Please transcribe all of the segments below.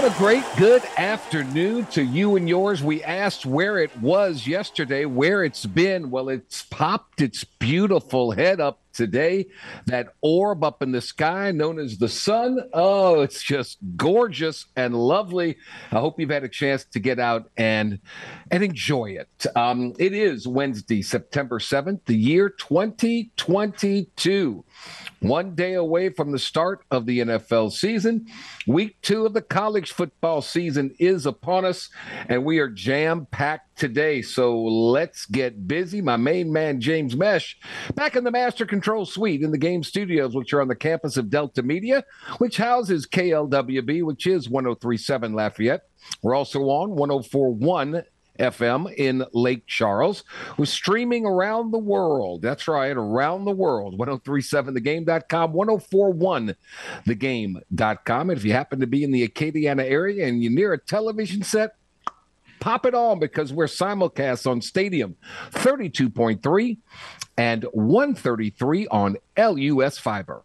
And a great good afternoon to you and yours. We asked where it was yesterday, where it's been. Well, it's popped its beautiful head up today. That orb up in the sky known as the sun. Oh, it's just gorgeous and lovely. I hope you've had a chance to get out and and enjoy it. Um, it is Wednesday, September 7th, the year 2022. One day away from the start of the NFL season. Week two of the college football season is upon us, and we are jam packed today. So let's get busy. My main man, James Mesh, back in the Master Control Suite in the game studios, which are on the campus of Delta Media, which houses KLWB, which is 1037 Lafayette. We're also on 1041 FM in Lake Charles. We're streaming around the world. That's right, around the world. 1037thegame.com, 1041thegame.com. And if you happen to be in the Acadiana area and you're near a television set, pop it on because we're simulcast on Stadium 32.3 and 133 on LUS Fiber.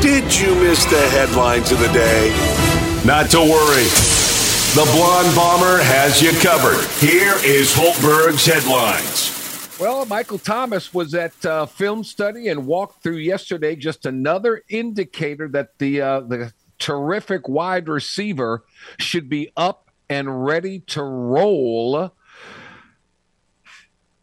Did you miss the headlines of the day? Not to worry. The Blonde Bomber has you covered. Here is Hultberg's headlines. Well, Michael Thomas was at uh, film study and walked through yesterday. Just another indicator that the uh, the terrific wide receiver should be up and ready to roll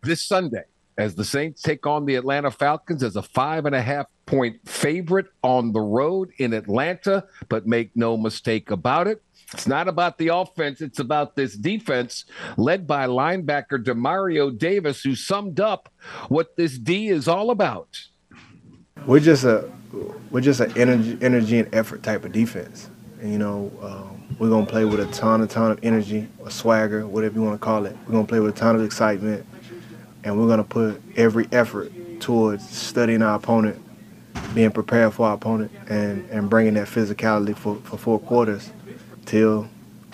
this Sunday as the Saints take on the Atlanta Falcons as a five and a half point favorite on the road in Atlanta. But make no mistake about it. It's not about the offense. It's about this defense led by linebacker Demario Davis, who summed up what this D is all about. We're just a we're just an energy, energy and effort type of defense. And, you know, um, we're gonna play with a ton, a ton of energy, a swagger, whatever you want to call it. We're gonna play with a ton of excitement, and we're gonna put every effort towards studying our opponent, being prepared for our opponent, and and bringing that physicality for, for four quarters till,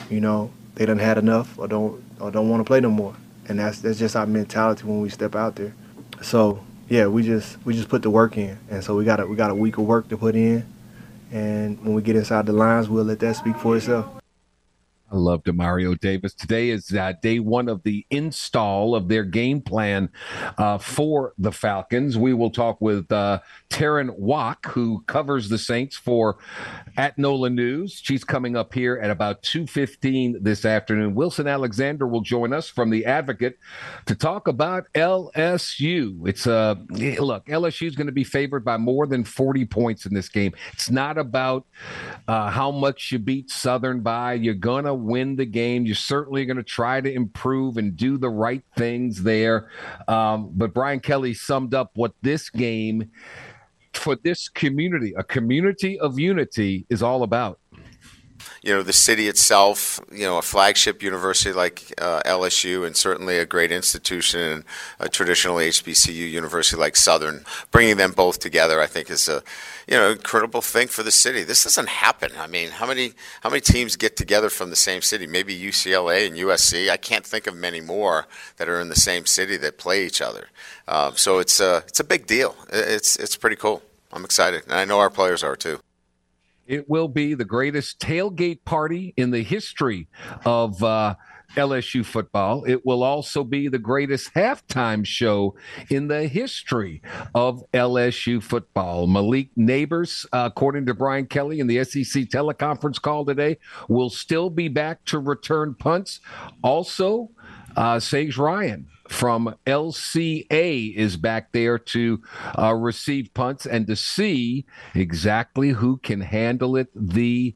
you know, they done had enough or don't or don't want to play no more. And that's that's just our mentality when we step out there. So yeah, we just we just put the work in, and so we got a we got a week of work to put in, and when we get inside the lines, we'll let that speak for itself. I love Demario Davis. Today is uh, day one of the install of their game plan uh, for the Falcons. We will talk with uh, Taryn Wack, who covers the Saints for at NOLA News. She's coming up here at about 2.15 this afternoon. Wilson Alexander will join us from The Advocate to talk about LSU. It's uh, look, LSU is going to be favored by more than 40 points in this game. It's not about uh, how much you beat Southern by. You're going to win the game. You're certainly going to try to improve and do the right things there. Um, but Brian Kelly summed up what this game for this community, a community of unity, is all about you know the city itself, you know a flagship university like uh, LSU, and certainly a great institution and a traditional HBCU university like Southern. Bringing them both together, I think, is a you know incredible thing for the city. This doesn't happen. I mean, how many how many teams get together from the same city? Maybe UCLA and USC. I can't think of many more that are in the same city that play each other. Um, so it's a it's a big deal. It's it's pretty cool. I'm excited, and I know our players are too. It will be the greatest tailgate party in the history of uh, LSU football. It will also be the greatest halftime show in the history of LSU football. Malik Nabers, uh, according to Brian Kelly in the SEC teleconference call today, will still be back to return punts. Also, uh, Sage Ryan from LCA is back there to uh, receive punts and to see exactly who can handle it the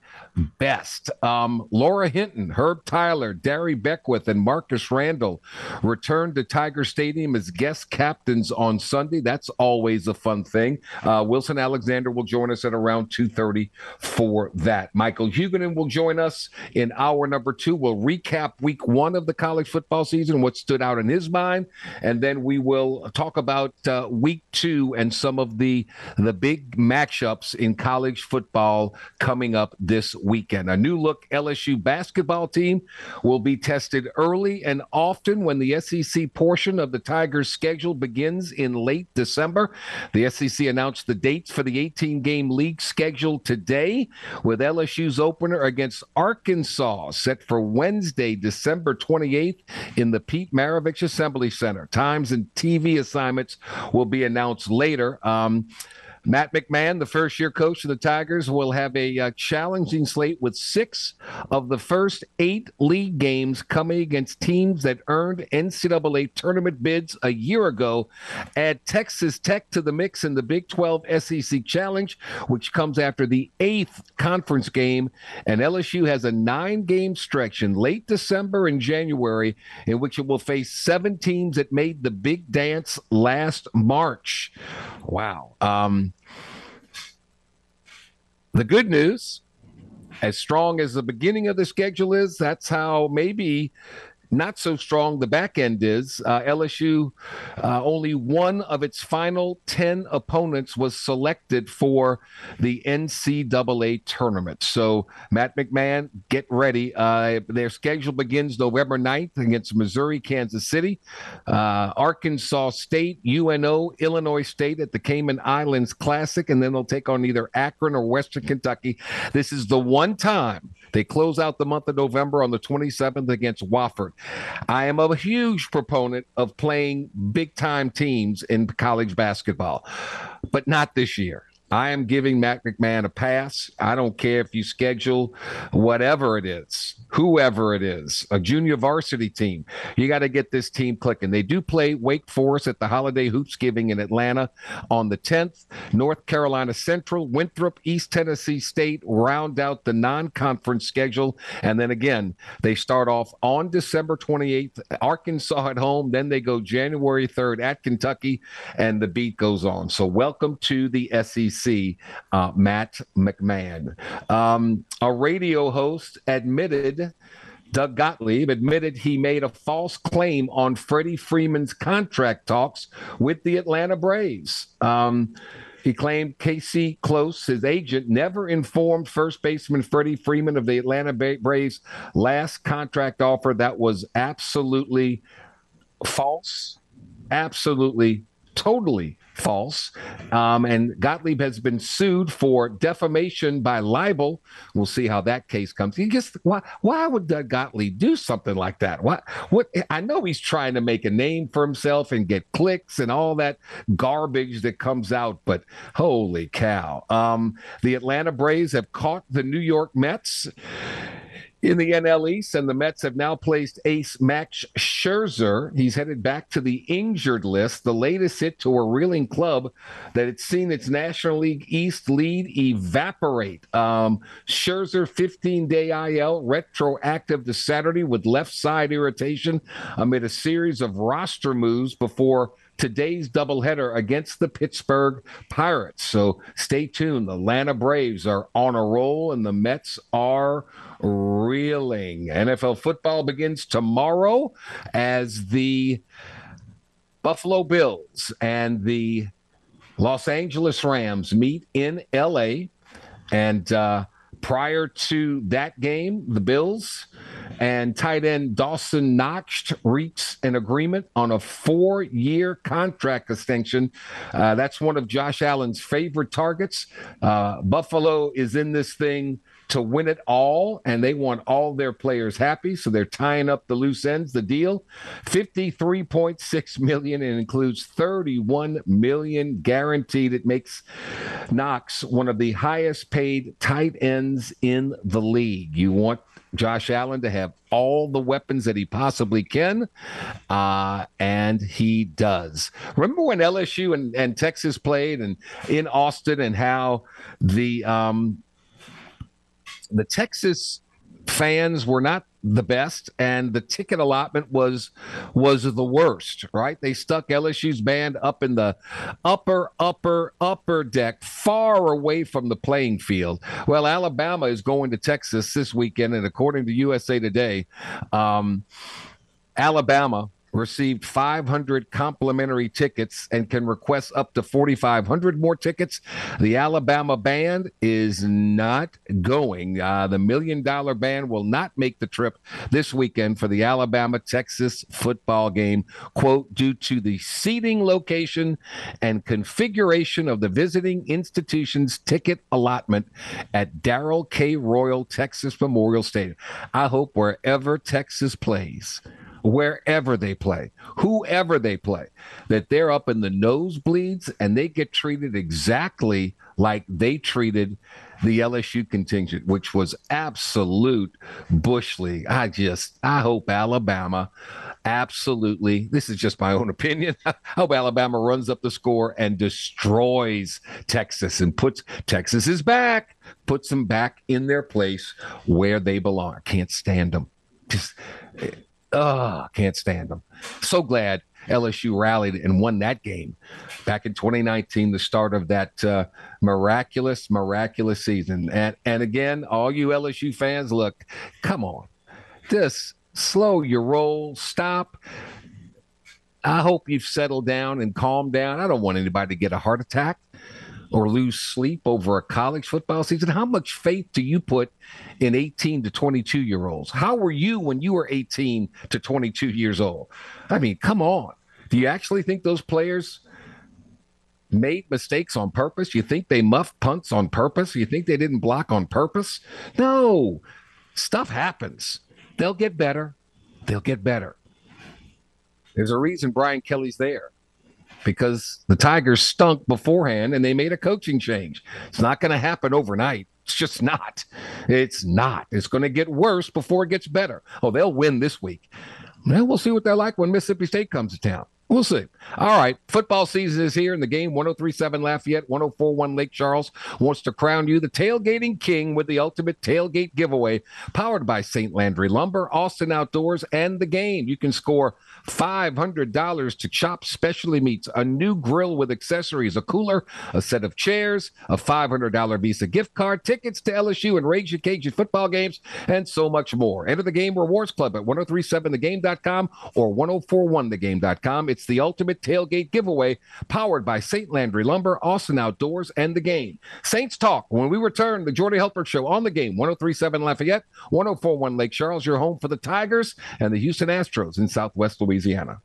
best. Um, Laura Hinton, Herb Tyler, Darry Beckwith, and Marcus Randall returned to Tiger Stadium as guest captains on Sunday. That's always a fun thing. Uh, Wilson Alexander will join us at around 2.30 for that. Michael Huguenin will join us in hour number two. We'll recap week one of the college football season, what stood out in his mind, and then we will talk about uh, week two and some of the the big matchups in college football coming up this weekend. A new look LSU basketball team will be tested early and often when the SEC portion of the Tigers' schedule begins in late December. The SEC announced the dates for the 18 game league schedule today, with LSU's opener against Arkansas set for Wednesday, December 28th in the Pete Maravich Assembly Center. Times and TV assignments will be announced later. Um, Matt McMahon, the first year coach of the Tigers, will have a uh, challenging slate with six of the first eight league games coming against teams that earned NCAA tournament bids a year ago. Add Texas Tech to the mix in the Big 12 SEC Challenge, which comes after the eighth conference game. And LSU has a nine game stretch in late December and January in which it will face seven teams that made the big dance last March. Wow. Um, the good news, as strong as the beginning of the schedule is, that's how maybe not so strong the back end is. Uh, LSU, uh, only one of its final 10 opponents was selected for the NCAA tournament. So, Matt McMahon, get ready. Uh, their schedule begins November 9th against Missouri, Kansas City, uh, Arkansas State, UNO, Illinois State at the Cayman Islands Classic, and then they'll take on either Akron or Western Kentucky. This is the one time they close out the month of November on the 27th against Wofford. I am a huge proponent of playing big time teams in college basketball, but not this year. I am giving Matt McMahon a pass. I don't care if you schedule whatever it is, whoever it is, a junior varsity team. You got to get this team clicking. They do play Wake Forest at the Holiday Hoopsgiving in Atlanta on the 10th. North Carolina Central, Winthrop, East Tennessee State round out the non conference schedule. And then again, they start off on December 28th, Arkansas at home. Then they go January 3rd at Kentucky, and the beat goes on. So welcome to the SEC uh, Matt McMahon. Um, a radio host admitted. Doug Gottlieb admitted he made a false claim on Freddie Freeman's contract talks with the Atlanta Braves. Um, he claimed Casey Close, his agent, never informed first baseman Freddie Freeman of the Atlanta Braves' last contract offer. That was absolutely false, absolutely, totally false. Um, and Gottlieb has been sued for defamation by libel. We'll see how that case comes. You just why why would Doug Gottlieb do something like that? What what I know he's trying to make a name for himself and get clicks and all that garbage that comes out, but holy cow. Um, the Atlanta Braves have caught the New York Mets in the NL East, and the Mets have now placed ace Max Scherzer. He's headed back to the injured list, the latest hit to a reeling club that had seen its National League East lead evaporate. Um, Scherzer, 15 day IL, retroactive to Saturday with left side irritation amid a series of roster moves before today's doubleheader against the Pittsburgh Pirates. So stay tuned. The Atlanta Braves are on a roll, and the Mets are reeling. NFL football begins tomorrow as the Buffalo Bills and the Los Angeles Rams meet in LA. And uh, prior to that game, the Bills and tight end Dawson Knox reached an agreement on a four year contract extension. Uh, that's one of Josh Allen's favorite targets. Uh, Buffalo is in this thing to win it all, and they want all their players happy. So they're tying up the loose ends. The deal, fifty-three point six million, and includes thirty-one million guaranteed. It makes Knox one of the highest paid tight ends in the league. You want Josh Allen to have all the weapons that he possibly can, uh, and he does. Remember when LSU and, and Texas played and in Austin and how the um, the Texas fans were not the best and the ticket allotment was was the worst right? They stuck lsu's band up in the upper upper upper deck far away from the playing field. Well alabama is going to texas this weekend and according to usa today um, alabama received 500 complimentary tickets and can request up to 4,500 more tickets. The Alabama band is not going. Uh, the million dollar band will not make the trip this weekend for the Alabama Texas football game, quote, due to the seating location and configuration of the visiting institution's ticket allotment at Darrell K. Royal Texas Memorial Stadium. I hope wherever Texas plays, wherever they play, whoever they play, that they're up in the nosebleeds and they get treated exactly like they treated the LSU contingent, which was absolute Bush League. I just, I hope Alabama absolutely, this is just my own opinion. I hope Alabama runs up the score and destroys Texas and puts Texas is back, puts them back in their place where they belong. I can't stand them. Just, eh, Oh, can't stand them. So glad LSU rallied and won that game back in 2019, the start of that uh, miraculous, miraculous season. And and again, all you LSU fans, look, come on, just slow your roll, stop. I hope you've settled down and calmed down. I don't want anybody to get a heart attack or lose sleep over a college football season? How much faith do you put in 18 to 22 year olds? How were you when you were 18 to 22 years old? I mean, come on. Do you actually think those players made mistakes on purpose? You think they muffed punts on purpose? You think they didn't block on purpose? No. Stuff happens. They'll get better. They'll get better. There's a reason Brian Kelly's there because the Tigers stunk beforehand and they made a coaching change. It's not going to happen overnight. It's just not. It's not. It's going to get worse before it gets better. Oh, they'll win this week. Well, we'll see what they're like when Mississippi State comes to town. We'll see. All right. Football season is here in the game. 1037 Lafayette, 1041 Lake Charles wants to crown you the tailgating king with the ultimate tailgate giveaway powered by St. Landry Lumber, Austin Outdoors, and the game. You can score $500 to chop specialty meats, a new grill with accessories, a cooler, a set of chairs, a $500 Visa gift card, tickets to LSU and Raging Cajun football games, and so much more. Enter the Game Rewards Club at 1037thegame.com or 1041thegame.com. It's the ultimate tailgate giveaway powered by St. Landry Lumber, Austin Outdoors, and the game. Saints Talk when we return, the Jordy Hultberg Show on the game, 1037 Lafayette, 1041 Lake Charles, your home for the Tigers and the Houston Astros in Southwest Louisiana.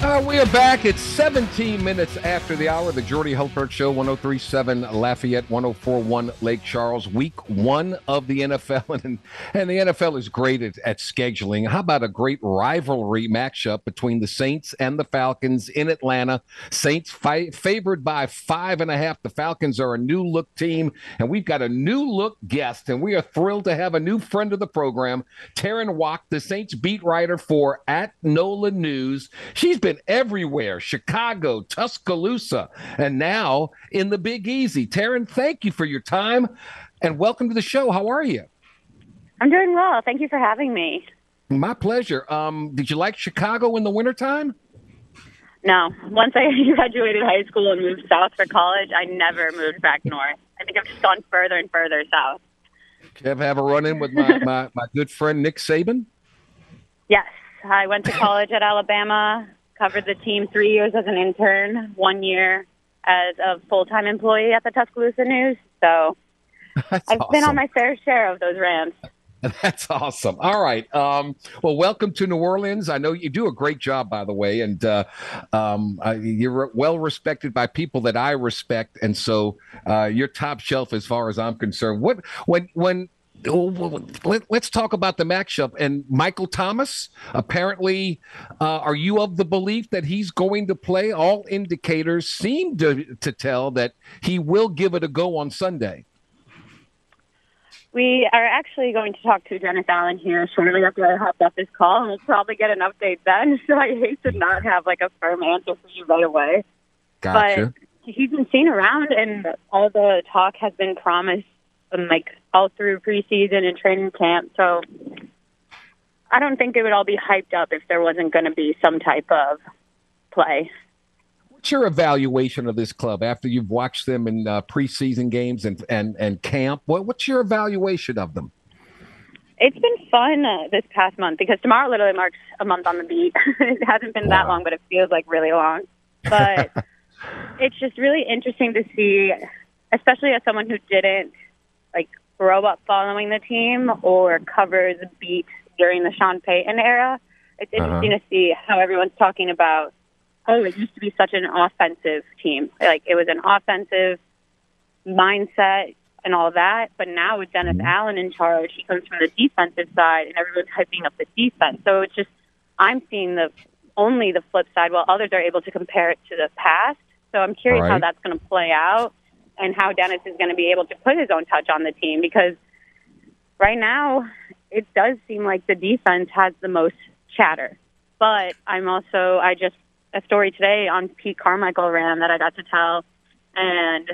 Uh, we are back. It's 17 minutes after the hour. The Jordy Hultberg Show, 1037 Lafayette, 1041 Lake Charles, week one of the NFL. And, and the NFL is great at, at scheduling. How about a great rivalry matchup between the Saints and the Falcons in Atlanta? Saints fi- favored by five and a half. The Falcons are a new look team, and we've got a new look guest, and we are thrilled to have a new friend of the program, Taryn Wack, the Saints beat writer for at NOLA News. She's been everywhere Chicago, Tuscaloosa, and now in the Big Easy. Taryn, thank you for your time and welcome to the show. How are you? I'm doing well. Thank you for having me. My pleasure. Um, did you like Chicago in the wintertime? No. Once I graduated high school and moved south for college, I never moved back north. I think I've just gone further and further south. Ever have a run in with my, my, my good friend Nick Saban? Yes. I went to college at Alabama, covered the team three years as an intern, one year as a full time employee at the Tuscaloosa News. So That's I've awesome. been on my fair share of those rants. That's awesome. All right. Um, well, welcome to New Orleans. I know you do a great job, by the way, and uh, um, uh, you're well respected by people that I respect, and so uh, you're top shelf as far as I'm concerned. What when when let, us talk about the matchup and Michael Thomas. Apparently, uh, are you of the belief that he's going to play? All indicators seem to to tell that he will give it a go on Sunday. We are actually going to talk to Dennis Allen here shortly after I hop off this call, and we'll probably get an update then. So I hate to not have like a firm answer for you right away. Gotcha. But he's been seen around, and all the talk has been promise and like all through preseason and training camp. So I don't think it would all be hyped up if there wasn't going to be some type of play. What's your evaluation of this club after you've watched them in uh, preseason games and, and, and camp? What, what's your evaluation of them? It's been fun uh, this past month because tomorrow literally marks a month on the beat. it hasn't been wow. that long, but it feels like really long. But it's just really interesting to see, especially as someone who didn't like grow up following the team or cover the beat during the Sean Payton era. It's uh-huh. interesting uh-huh. to see how everyone's talking about. Oh, it used to be such an offensive team. Like it was an offensive mindset and all that. But now with Dennis mm-hmm. Allen in charge, he comes from the defensive side, and everyone's hyping up the defense. So it's just I'm seeing the only the flip side, while others are able to compare it to the past. So I'm curious right. how that's going to play out, and how Dennis is going to be able to put his own touch on the team because right now it does seem like the defense has the most chatter. But I'm also I just a story today on Pete Carmichael ran that I got to tell, and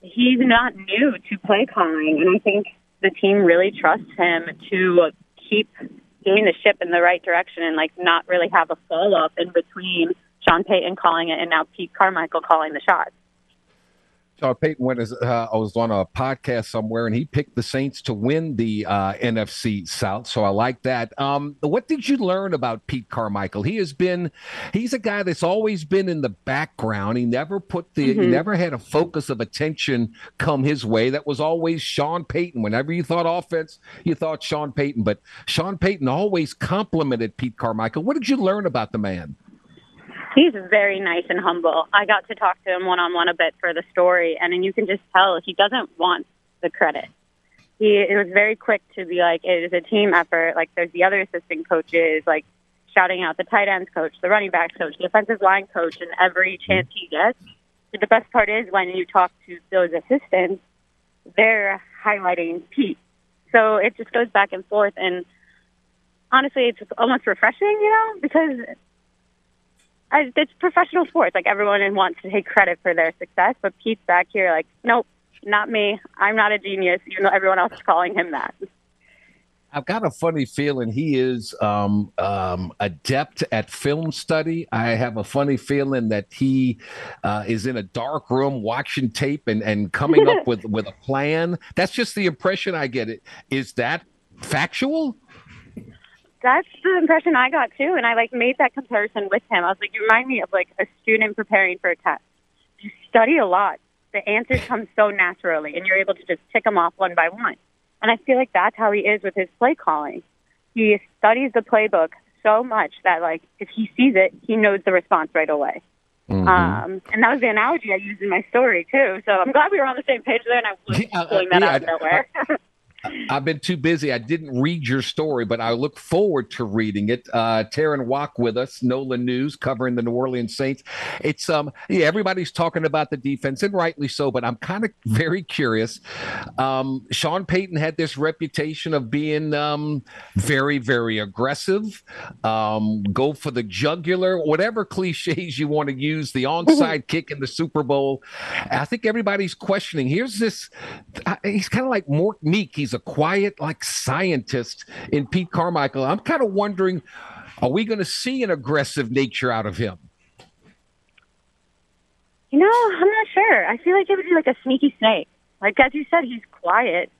he's not new to play calling, and I think the team really trusts him to keep doing the ship in the right direction and like not really have a fall off in between Sean Payton calling it and now Pete Carmichael calling the shots. Sean Payton went as uh, I was on a podcast somewhere, and he picked the Saints to win the uh, NFC South. So I like that. Um, what did you learn about Pete Carmichael? He has been, he's a guy that's always been in the background. He never put the, mm-hmm. he never had a focus of attention come his way. That was always Sean Payton. Whenever you thought offense, you thought Sean Payton. But Sean Payton always complimented Pete Carmichael. What did you learn about the man? He's very nice and humble. I got to talk to him one on one a bit for the story, and then you can just tell he doesn't want the credit. He it was very quick to be like, it is a team effort. Like there's the other assistant coaches, like shouting out the tight ends coach, the running backs coach, the defensive line coach, and every chance he gets. But the best part is when you talk to those assistants, they're highlighting Pete. So it just goes back and forth, and honestly, it's almost refreshing, you know, because I, it's professional sports. Like everyone wants to take credit for their success, but Pete's back here like, nope, not me. I'm not a genius, even though everyone else is calling him that. I've got a funny feeling he is um, um, adept at film study. I have a funny feeling that he uh, is in a dark room watching tape and, and coming up with, with a plan. That's just the impression I get. It is that factual? That's the impression I got too. And I like made that comparison with him. I was like, you remind me of like a student preparing for a test. You study a lot. The answers come so naturally, and you're able to just tick them off one by one. And I feel like that's how he is with his play calling. He studies the playbook so much that like if he sees it, he knows the response right away. Mm-hmm. Um, and that was the analogy I used in my story too. So I'm glad we were on the same page there, and I was yeah, pulling that yeah, out of nowhere. I've been too busy. I didn't read your story, but I look forward to reading it. Uh, Taryn Walk with us, NOLA News, covering the New Orleans Saints. It's um, yeah, everybody's talking about the defense, and rightly so. But I'm kind of very curious. Um, Sean Payton had this reputation of being um, very, very aggressive, um, go for the jugular, whatever cliches you want to use. The onside kick in the Super Bowl. I think everybody's questioning. Here's this. Uh, he's kind of like Mort Meek. He's he's a quiet, like scientist in Pete Carmichael. I'm kind of wondering, are we going to see an aggressive nature out of him? You know, I'm not sure. I feel like it would be like a sneaky snake. Like as you said, he's quiet,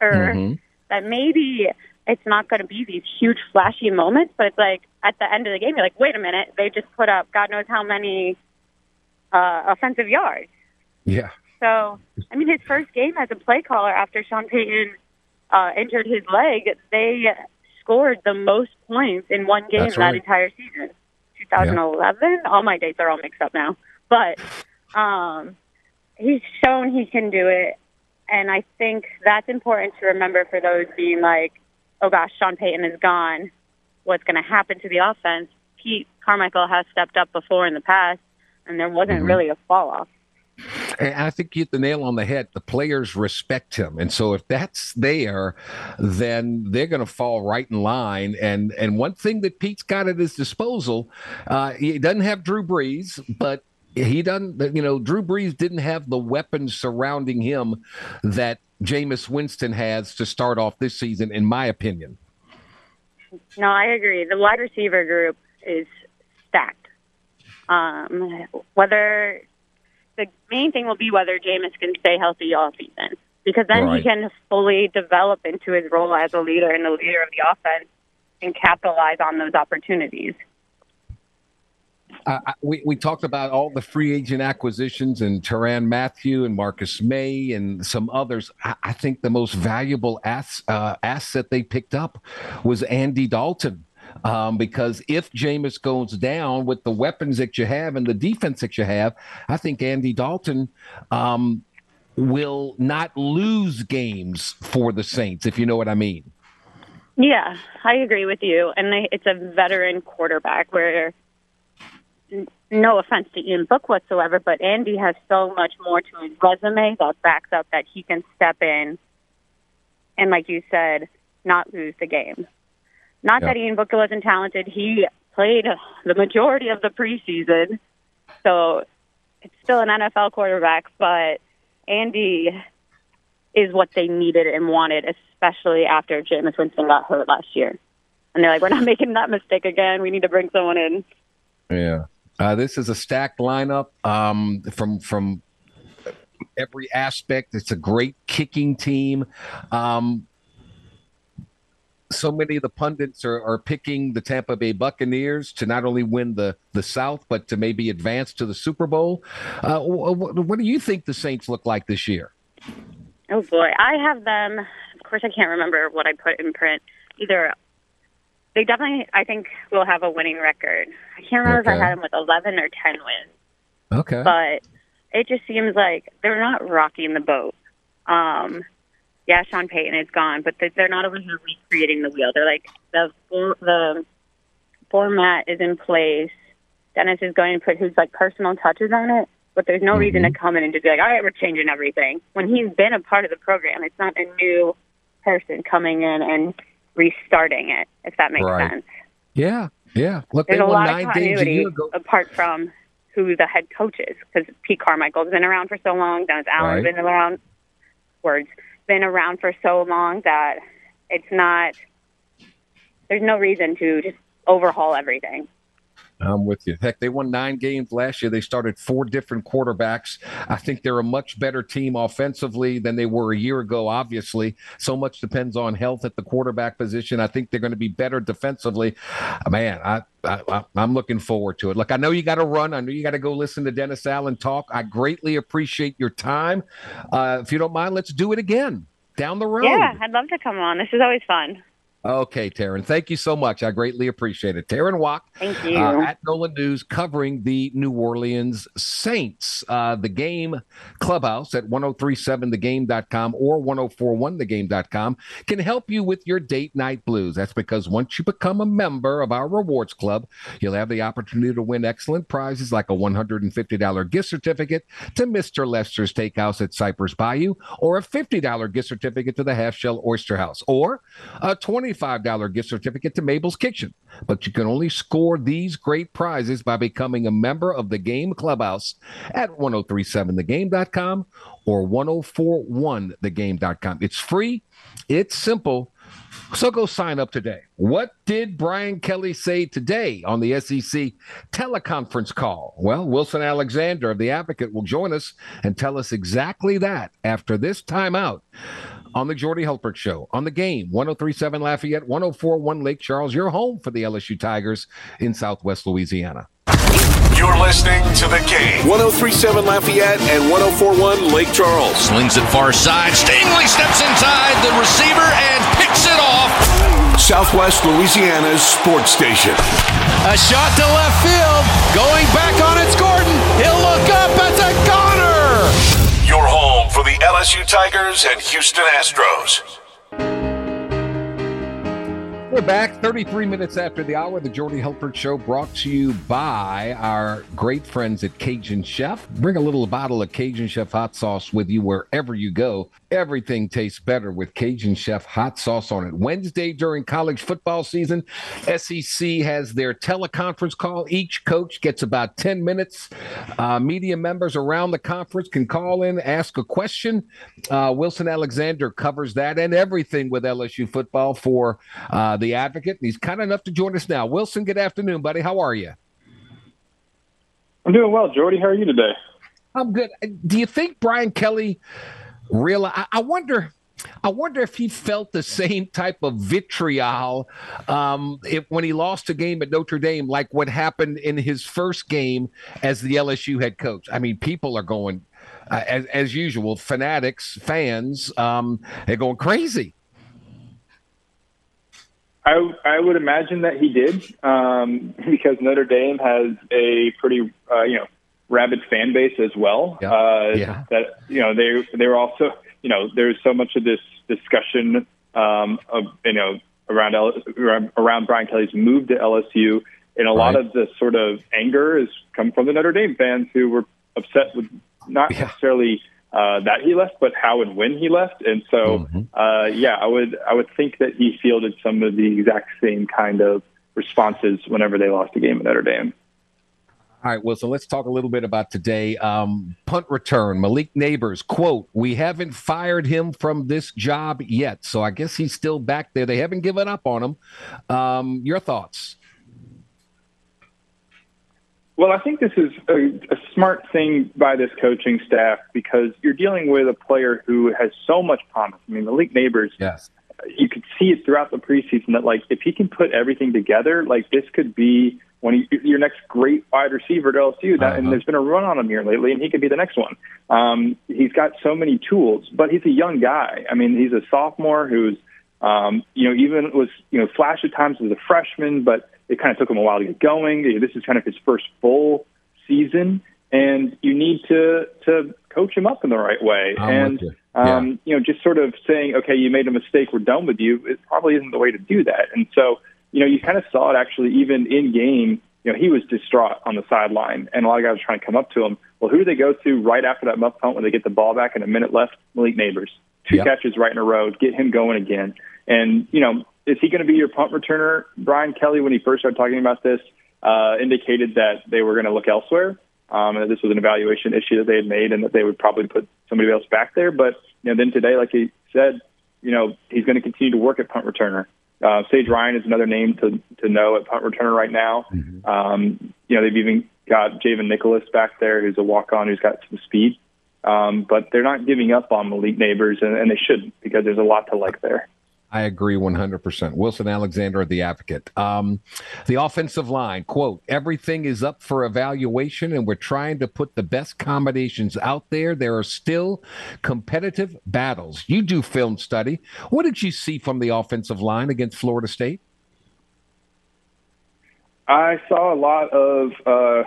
or mm-hmm. that maybe it's not going to be these huge flashy moments, but it's like at the end of the game, you're like, wait a minute, they just put up God knows how many uh, offensive yards. Yeah. So, I mean, his first game as a play caller after Sean Payton uh, injured his leg, they scored the most points in one game That's that entire season. 2011. Yeah. All my dates are all mixed up now, but um, he's shown he can do it, and I think that's important to remember for those being like, "Oh gosh, Sean Payton is gone. What's going to happen to the offense?" Pete Carmichael has stepped up before in the past, and there wasn't mm-hmm. really a fall off. And I think you hit the nail on the head. The players respect him, and so if that's there, then they're going to fall right in line. And and one thing that Pete's got at his disposal, uh, he doesn't have Drew Brees, but he doesn't, you know, Drew Brees didn't have the weapons surrounding him that Jameis Winston has to start off this season, in my opinion. No, I agree. The wide receiver group is stacked. Um, whether the main thing will be whether Jameis can stay healthy all season, because then Right. he can fully develop into his role as a leader and the leader of the offense and capitalize on those opportunities. Uh, we, we talked about all the free agent acquisitions and Tyrann Mathieu and Marcus Maye and some others. I, I think the most valuable ass, uh, asset they picked up was Andy Dalton. Um, because if Jameis goes down with the weapons that you have and the defense that you have, I think Andy Dalton um, will not lose games for the Saints, if you know what I mean. Yeah, I agree with you. And it's a veteran quarterback where, no offense to Ian Book whatsoever, but Andy has so much more to his resume that backs up that he can step in and, like you said, not lose the game. Not Yeah. that Ian Book wasn't talented. He played the majority of the preseason. So it's still an NFL quarterback, but Andy is what they needed and wanted, especially after Jameis Winston got hurt last year. And they're like, we're not making that mistake again. We need to bring someone in. Yeah. Uh, this is a stacked lineup um, from from every aspect. It's a great kicking team. Um, so many of the pundits are, are picking the Tampa Bay Buccaneers to not only win the, the South, but to maybe advance to the Super Bowl. Uh, wh- wh- what do you think the Saints look like this year? Oh boy, I have them. Of course, I can't remember what I put in print. Either they definitely, I think, will have a winning record. I can't remember if I had them with eleven or ten wins, Okay. but it just seems like they're not rocking the boat. Um, yeah, Sean Payton is gone, but they- they're not over here recreating the wheel. They're like the the format is in place. Dennis is going to put his like personal touches on it, but there's no reason to come in and just be like, all right, we're changing everything. When he's been a part of the program, it's not a new person coming in and restarting it. If that makes Right. sense. yeah. Yeah. Look, There's a lot of continuity ago. apart from who the head coach is, because Pete Carmichael's been around for so long, Dennis Allen's Right. been around. Words been around for so long that it's not. There's no reason to just overhaul everything. I'm with you. Heck, they won nine games last year. They started four different quarterbacks. I think they're a much better team offensively than they were a year ago, obviously. So much depends on health at the quarterback position. I think they're going to be better defensively. Man, I, I, I'm looking forward to it. Look, I know you got to run. I know you got to go listen to Dennis Allen talk. I greatly appreciate your time. Uh, if you don't mind, let's do it again down the road. Yeah, I'd love to come on. This is always fun. Okay, Taryn. Thank you so much. I greatly appreciate it. Taryn Walk Thank you. uh, at NOLA News covering the New Orleans Saints. Uh, the game clubhouse at 1037thegame.com or 1041thegame.com can help you with your date night blues. That's because once you become a member of our rewards club, you'll have the opportunity to win excellent prizes like a $150 gift certificate to Mr. Lester's Steakhouse at Cypress Bayou or a $50 gift certificate to the Half Shell Oyster House or a $25 gift certificate to Mabel's Kitchen. But you can only score these great prizes by becoming a member of the Game Clubhouse at 1037thegame.com or 1041thegame.com. It's free, it's simple. So go sign up today. What did Brian Kelly say today on the SEC teleconference call? Well, Wilson Alexander of The Advocate will join us and tell us exactly that after this timeout on the Jordy Hultberg Show, on the game, 1037 Lafayette, 1041 Lake Charles, your home for the LSU Tigers in Southwest Louisiana. You're listening to the game. 1037 Lafayette and 1041 Lake Charles. Slings it far side. Stingley steps inside the receiver and picks it off. Southwest Louisiana's sports station. A shot to left field. Going back on it's Gordon. He'll look up. It's a goner. Your home for the LSU Tigers and Houston Astros. We're back 33 minutes after the hour. The Jordy Hultberg Show brought to you by our great friends at Cajun Chef. Bring a little bottle of Cajun Chef hot sauce with you wherever you go. Everything tastes better with Cajun Chef hot sauce on it. Wednesday during college football season, SEC has their teleconference call. Each coach gets about 10 minutes. Uh, media members around the conference can call in, ask a question. Uh, Wilson Alexander covers that and everything with LSU football for uh, the advocate. He's kind enough to join us now. Wilson, good afternoon, buddy. How are you? I'm doing well, Jordy. How are you today? I'm good. Do you think Brian Kelly real? I, I wonder. I wonder if he felt the same type of vitriol um, if, when he lost a game at Notre Dame, like what happened in his first game as the LSU head coach. I mean, people are going, uh, as, as usual, fanatics, fans, um, they're going crazy. I, I would imagine that he did um, because Notre Dame has a pretty uh, you know rabid fan base as well. Uh, yeah. That you know they they're also you know there's so much of this discussion um, of you know around L- around Brian Kelly's move to LSU, and a right. lot of the sort of anger has come from the Notre Dame fans who were upset with not yeah. necessarily uh, that he left, but how and when he left. And so, mm-hmm. uh, yeah, I would I would think that he fielded some of the exact same kind of responses whenever they lost a game at Notre Dame. All right, well, so let's talk a little bit about today. Um, punt return, Malik Nabers, quote, we haven't fired him from this job yet. So I guess he's still back there. They haven't given up on him. Um, your thoughts? Well, I think this is a, a, smart thing by this coaching staff because you're dealing with a player who has so much promise. I mean, Malik Nabers, yes. you could see it throughout the preseason that, like, if he can put everything together, like, this could be one of your next great wide receiver at LSU. That, uh-huh. And there's been a run on him here lately, and he could be the next one. Um, he's got so many tools, but he's a young guy. I mean, he's a sophomore who's, um, you know, even was, you know, flash at times as a freshman, but it kind of took him a while to get going. This is kind of his first full season, and you need to to coach him up in the right way. I'm and you. Yeah. Um, you know, just sort of saying, okay, you made a mistake, we're done with you. It probably isn't the way to do that. And so, you know, you kind of saw it actually even in game. You know, he was distraught on the sideline, and a lot of guys were trying to come up to him. Well, who do they go to right after that muff punt when they get the ball back and a minute left? Malik Nabers, two yep. catches right in a row, get him going again. And you know, is he going to be your punt returner? Brian Kelly, when he first started talking about this, uh, indicated that they were going to look elsewhere. Um, and that this was an evaluation issue that they had made, and that they would probably put somebody else back there. But you know, then today, like he said, you know, he's going to continue to work at punt returner. Uh, Sage Ryan is another name to to know at punt returner right now. Mm-hmm. Um, you know, they've even got Javon Nicholas back there, who's a walk on, who's got some speed. Um, but they're not giving up on Malik Nabers, and, and they shouldn't because there's a lot to like there. I agree 100%. Wilson Alexander, the advocate. Um, the offensive line, quote, everything is up for evaluation and we're trying to put the best combinations out there. There are still competitive battles. You do film study. What did you see from the offensive line against Florida State? I saw a lot of uh,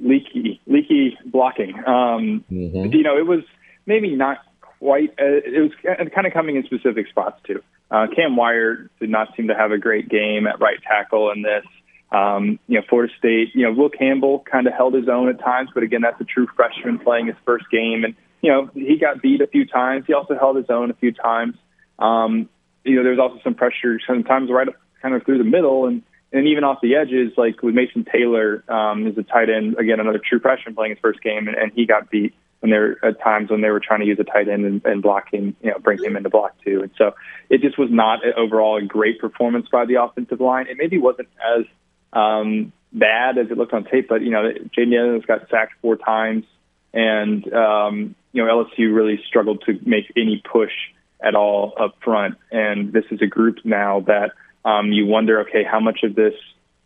leaky, leaky blocking. Um, mm-hmm. You know, it was maybe not quite. Uh, it was kind of coming in specific spots too. Uh, Cam Wire did not seem to have a great game at right tackle in this. Um, you know, Florida State, you know, Will Campbell kind of held his own at times, but again, that's a true freshman playing his first game. And, you know, he got beat a few times. He also held his own a few times. Um, you know, there's also some pressure sometimes right kind of through the middle and, and even off the edges, like with Mason Taylor, um, is a tight end, again, another true freshman playing his first game, and, and he got beat when there at times when they were trying to use a tight end and, and blocking, you know, bring him into block two. And so it just was not overall a great performance by the offensive line. It maybe wasn't as um, bad as it looked on tape, but you know, Jayden Daniels got sacked four times, and um, you know, LSU really struggled to make any push at all up front. And this is a group now that um, you wonder, okay, how much of this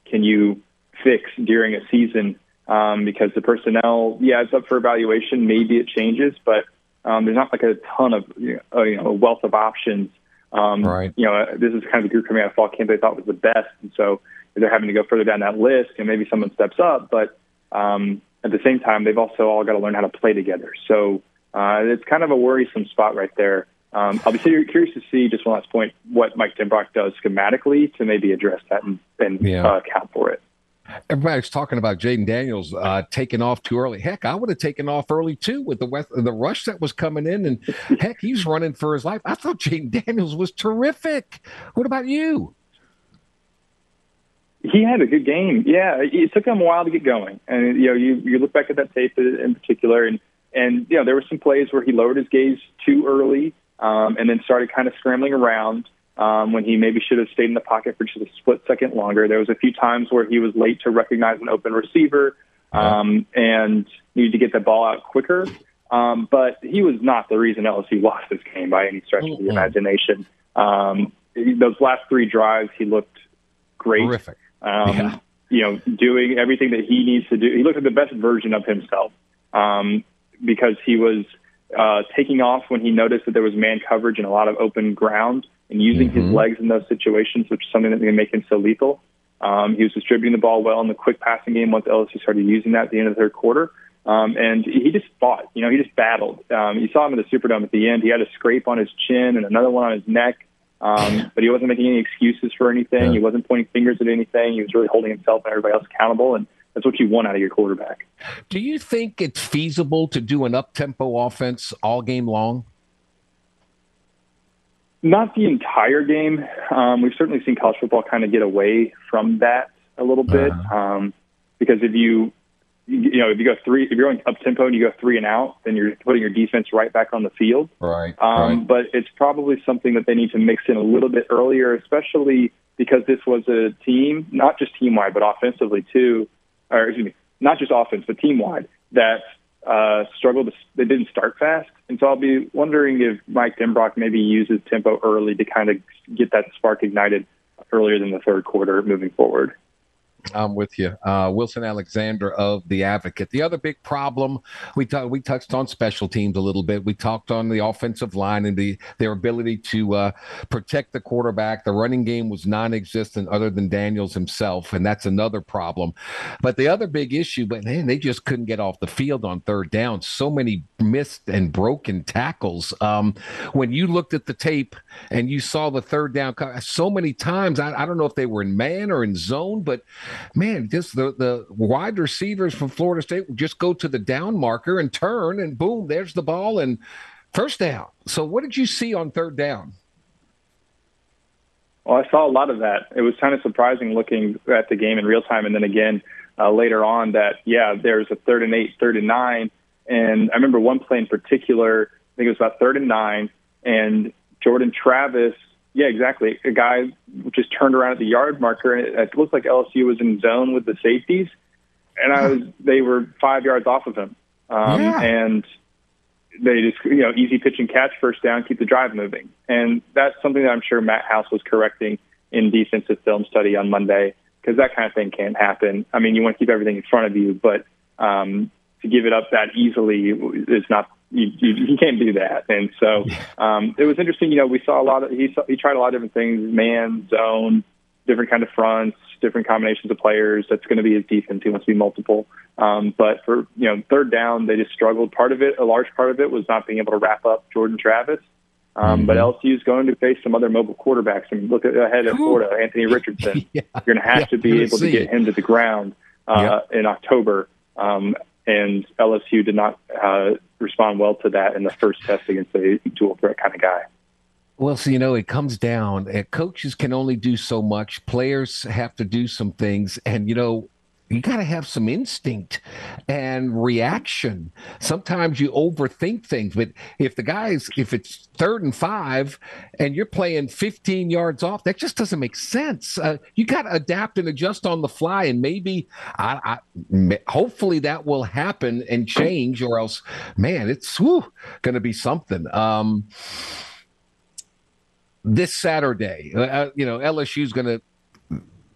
can you fix during a season? Um, because the personnel, yeah, it's up for evaluation. Maybe it changes, but um, there's not like a ton of you know, you know a wealth of options. Um, right. You know, this is kind of the group coming out of fall camp they thought was the best, and so they're having to go further down that list, and maybe someone steps up. But um, at the same time, they've also all got to learn how to play together. So uh, it's kind of a worrisome spot right there Um, I'll be curious to see just one last point what Mike Denbrock does schematically to maybe address that and, and yeah. uh, account for it. Everybody's talking about Jayden Daniels uh, taking off too early. Heck, I would have taken off early too with the West, the rush that was coming in, and heck, he's running for his life. I thought Jayden Daniels was terrific. What about you? He had a good game. Yeah, it took him a while to get going, and you know, you you look back at that tape in particular, and and you know, there were some plays where he lowered his gaze too early, um, and then started kind of scrambling around um, when he maybe should have stayed in the pocket for just a split second longer. There was a few times where he was late to recognize an open receiver um, and needed to get the ball out quicker. Um, but he was not the reason LSU lost this game by any stretch of the imagination. Um, those last three drives, he looked great. Terrific. Um, yeah. You know, doing everything that he needs to do. He looked like the best version of himself um, because he was uh, taking off when he noticed that there was man coverage and a lot of open ground and using mm-hmm. his legs in those situations, which is something that can make him so lethal. Um, he was distributing the ball well in the quick passing game once LSU started using that at the end of the third quarter. Um, and he just fought. You know, he just battled. Um, you saw him in the Superdome at the end. He had a scrape on his chin and another one on his neck. Um, but he wasn't making any excuses for anything. Yeah. He wasn't pointing fingers at anything. He was really holding himself and everybody else accountable. And that's what you want out of your quarterback. Do you think it's feasible to do an up tempo offense all game long? Not the entire game. Um, we've certainly seen college football kind of get away from that a little bit uh-huh. um, because if you you know if you go three if you're going up tempo and you go three and out, then you're putting your defense right back on the field. Right. Um, right. But it's probably something that they need to mix in a little bit earlier, especially because this was a team, not just team wide, but offensively too, or excuse me, not just offense, but team wide that uh, struggled. To, they didn't start fast, and so I'll be wondering if Mike Denbrock maybe uses tempo early to kind of get that spark ignited earlier than the third quarter moving forward. I'm with you. Uh, Wilson Alexander of the Advocate. The other big problem we t- we touched on special teams a little bit. We talked on the offensive line and the their ability to uh, protect the quarterback. The running game was non-existent other than Daniels himself, and that's another problem. But the other big issue, but man, they just couldn't get off the field on third down. So many missed and broken tackles. Um, when you looked at the tape and you saw the third down, so many times, I, I don't know if they were in man or in zone, but man, just the, the wide receivers from Florida State would just go to the down marker and turn, and boom, there's the ball and first down. So, what did you see on third down? Well, I saw a lot of that. It was kind of surprising looking at the game in real time, and then again uh, later on that yeah, there's a third and eight, third and nine, and I remember one play in particular. I think it was about third and nine, and Jordan Travis yeah, exactly. A guy just turned around at the yard marker, and it, it looked like LSU was in zone with the safeties, and I was they were five yards off of him, um, yeah. and they just you know easy pitch and catch, first down, keep the drive moving, and that's something that I'm sure Matt House was correcting in defensive film study on Monday because that kind of thing can't happen. I mean, you want to keep everything in front of you, but um, to give it up that easily is not you, you, you can't do that. And so um, it was interesting. You know, we saw a lot of he saw, he tried a lot of different things: man, zone, different kind of fronts, different combinations of players. That's going to be his defense. He wants to be multiple. Um, but for you know third down, they just struggled. Part of it, a large part of it, was not being able to wrap up Jordan Travis. Um, mm-hmm. But LSU is going to face some other mobile quarterbacks. I mean, look ahead at Florida, Anthony Richardson. yeah. You're going to have yeah, to be able to get him to the ground uh, in October. Um, and LSU did not uh, respond well to that in the first test against a dual threat kind of guy. Well, so you know, it comes down. Uh, coaches can only do so much. Players have to do some things, and you know, you got to have some instinct and reaction. Sometimes you overthink things, but if the guys, if it's third and five and you're playing 15 yards off, that just doesn't make sense. Uh, you got to adapt and adjust on the fly, and maybe, I, I, hopefully, that will happen and change, or else, man, it's going to be something. Um, this Saturday, uh, uh you know, LSU is going to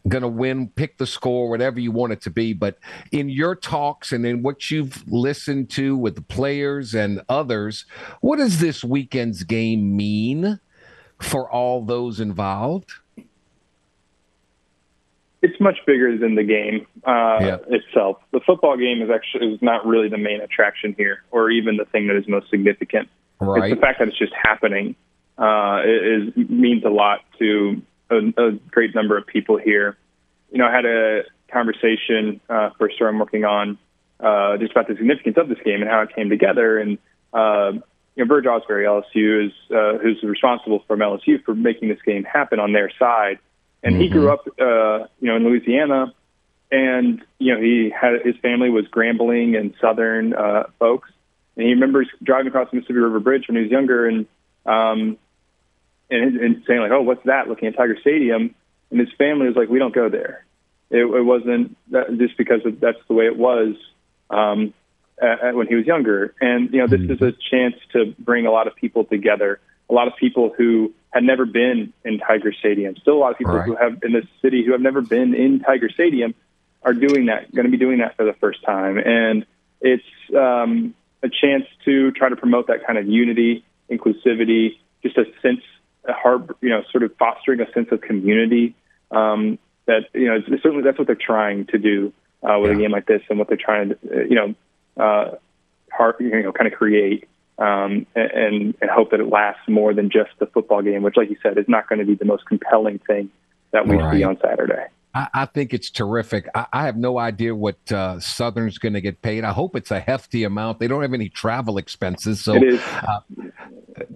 going to win, pick the score, whatever you want it to be. But in your talks and in what you've listened to with the players and others, what does this weekend's game mean for all those involved? It's much bigger than the game uh, yeah. itself. The football game is actually is not really the main attraction here, or even the thing that is most significant. Right. It's the fact that it's just happening. uh, is means a lot to a, a, great number of people here. You know, I had a conversation uh, for a story I'm working on uh, just about the significance of this game and how it came together. And uh, you know, Verge Ausberry, LSU, is uh, who's responsible from LSU for making this game happen on their side. And mm-hmm. he grew up, uh, you know, in Louisiana, and you know, he had his family was Grambling and Southern uh, folks, and he remembers driving across the Mississippi River Bridge when he was younger, and um, and, and saying like, "Oh, what's that?" Looking at Tiger Stadium, and his family was like, "We don't go there." It, it wasn't that, just because of, that's the way it was um, at, when he was younger. And you know, this is a chance to bring a lot of people together. A lot of people who had never been in Tiger Stadium. Still, a lot of people right. who have in this city who have never been in Tiger Stadium are doing that. Going to be doing that for the first time, and it's um, a chance to try to promote that kind of unity, inclusivity, just a sense, a hard, you know, sort of fostering a sense of community. Um, that you know, certainly that's what they're trying to do uh, with yeah. a game like this, and what they're trying to, you know, uh, hard, you know, kind of create um, and and hope that it lasts more than just the football game, which, like you said, is not going to be the most compelling thing that we right. see on Saturday. I, I think it's terrific. I, I, have no idea what uh, Southern's going to get paid. I hope it's a hefty amount. They don't have any travel expenses, so uh,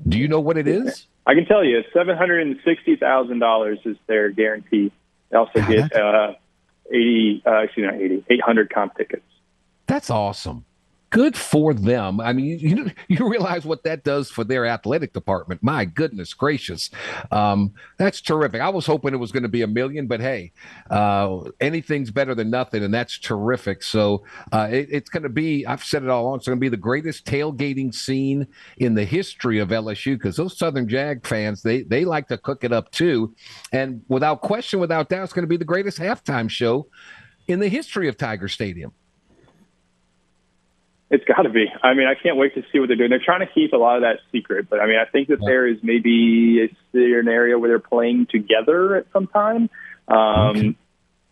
do you know what it is? I can tell you, seven hundred and sixty thousand dollars is their guarantee. They also get uh, eighty, uh, excuse me, not eighty, eight hundred comp tickets. That's awesome good for them. I mean, you you realize what that does for their athletic department. My goodness gracious, um, that's terrific. I was hoping it was going to be a million, but hey, uh, anything's better than nothing, and that's terrific. So uh, it, it's going to be. I've said it all along. It's going to be the greatest tailgating scene in the history of LSU because those Southern Jag fans they they like to cook it up too, and without question, without doubt, it's going to be the greatest halftime show in the history of Tiger Stadium. It's got to be. I mean, I can't wait to see what they're doing. They're trying to keep a lot of that secret, but I mean, I think that there is maybe a, an area where they're playing together at some time. Um, okay.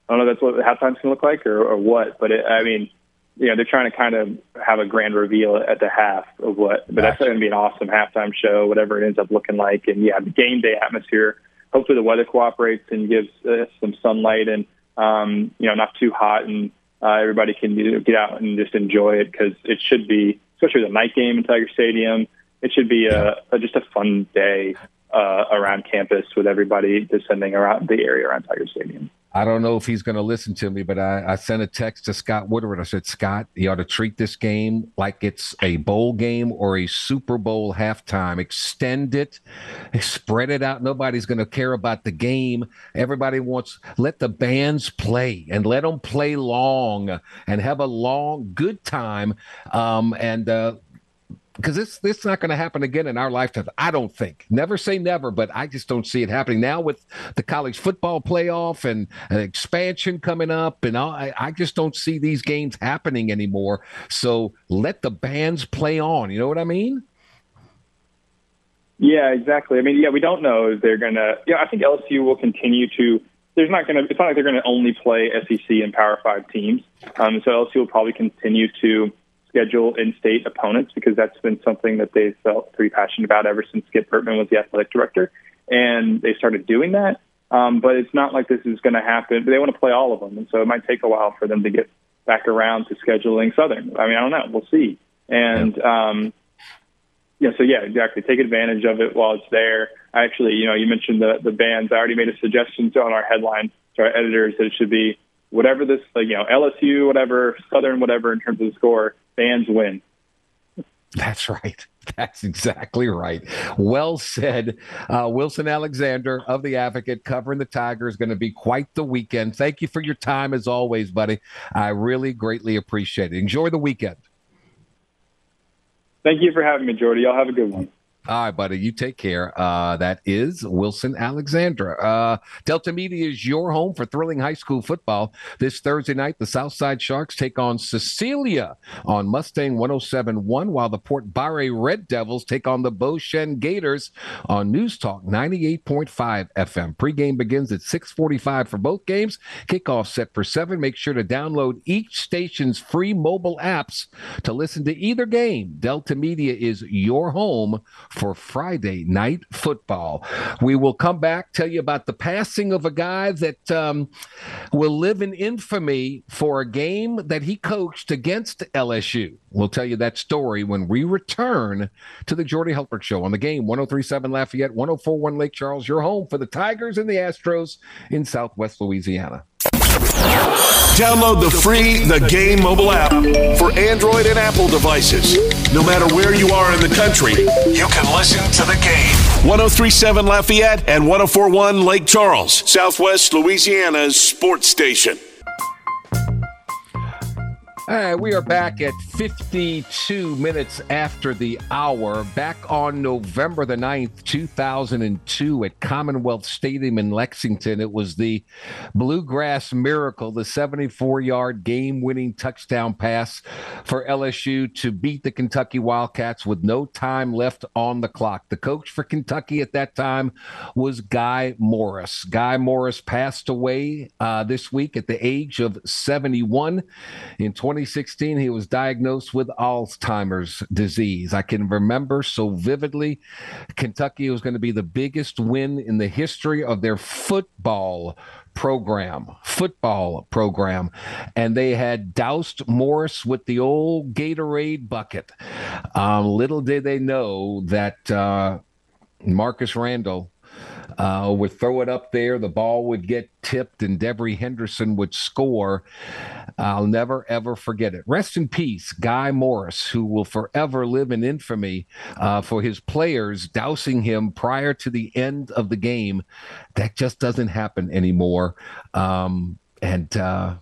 I don't know if that's what halftime's going to look like or, or what, but it, I mean, you know, they're trying to kind of have a grand reveal at the half of what, but that's going to be an awesome halftime show, whatever it ends up looking like. And yeah, the game day atmosphere. Hopefully the weather cooperates and gives uh, some sunlight and, um, you know, not too hot and uh, everybody can you know, get out and just enjoy it because it should be, especially the night game in Tiger Stadium. It should be a, a just a fun day uh, around campus with everybody descending around the area around Tiger Stadium. I don't know if he's going to listen to me, but I, I, sent a text to Scott Woodward. I said, Scott, you ought to treat this game like it's a bowl game or a Super Bowl halftime. Extend it, spread it out. Nobody's going to care about the game. Everybody wants, let the bands play and let them play long and have a long, good time. Um, and, uh, because this this is not going to happen again in our lifetime. I don't think. Never say never, but I just don't see it happening now with the college football playoff and expansion coming up, and all, I, I just don't see these games happening anymore. So let the bands play on. You know what I mean? Yeah, exactly. I mean, yeah, we don't know if they're going to. Yeah, I think LSU will continue to. There's not going to. It's not like they're going to only play SEC and Power Five teams. Um, so LSU will probably continue to schedule in-state opponents because that's been something that they felt pretty passionate about ever since Skip Bertman was the athletic director, and they started doing that. Um, but it's not like this is going to happen. But they want to play all of them, and so it might take a while for them to get back around to scheduling Southern. I mean, I don't know. We'll see. And um, yeah, so yeah, exactly. Take advantage of it while it's there. I actually, you know, you mentioned the the bands. I already made a suggestion on our headline to our editors that it should be whatever this, like, you know, LSU, whatever, Southern, whatever in terms of the score fans win. That's right. That's exactly right. Well said. Uh, Wilson Alexander of The Advocate covering the Tigers is going to be quite the weekend. Thank you for your time as always, buddy. I really greatly appreciate it. Enjoy the weekend. Thank you for having me, Jordy. Y'all have a good one. All right, buddy. You take care. Uh, that is Wilson Alexander. Uh, Delta Media is your home for thrilling high school football. This Thursday night, the Southside Sharks take on Cecilia on Mustang 1071, while the Port Barre Red Devils take on the Beau Chene Gators on News Talk 98.5 FM. Pregame begins at 645 for both games. Kickoff set for 7. Make sure to download each station's free mobile apps to listen to either game. Delta Media is your home for Friday night football. We will come back, tell you about the passing of a guy that um, will live in infamy for a game that he coached against LSU. We'll tell you that story when we return to the Jordy Hultberg Show on the game 1037 Lafayette, 1041 Lake Charles, your home for the Tigers and the Astros in Southwest Louisiana. Download the free The Game mobile app for Android and Apple devices. No matter where you are in the country, you can listen to the game. 1037 Lafayette and 1041 Lake Charles, Southwest Louisiana's sports station. All right, we are back at 52 minutes after the hour, back on November the 9th, 2002, at Commonwealth Stadium in Lexington. It was the Bluegrass Miracle, the 74 yard game winning touchdown pass for LSU to beat the Kentucky Wildcats with no time left on the clock. The coach for Kentucky at that time was Guy Morriss. Guy Morriss passed away uh, this week at the age of 71 in 20. 2016, he was diagnosed with Alzheimer's disease. I can remember so vividly. Kentucky was going to be the biggest win in the history of their football program, football program, and they had doused Morriss with the old Gatorade bucket. Um, little did they know that uh, Marcus Randall uh, would throw it up there. The ball would get tipped, and Devery Henderson would score. I'll never, ever forget it. Rest in peace, Guy Morriss, who will forever live in infamy uh, for his players dousing him prior to the end of the game. That just doesn't happen anymore. Um, and, uh,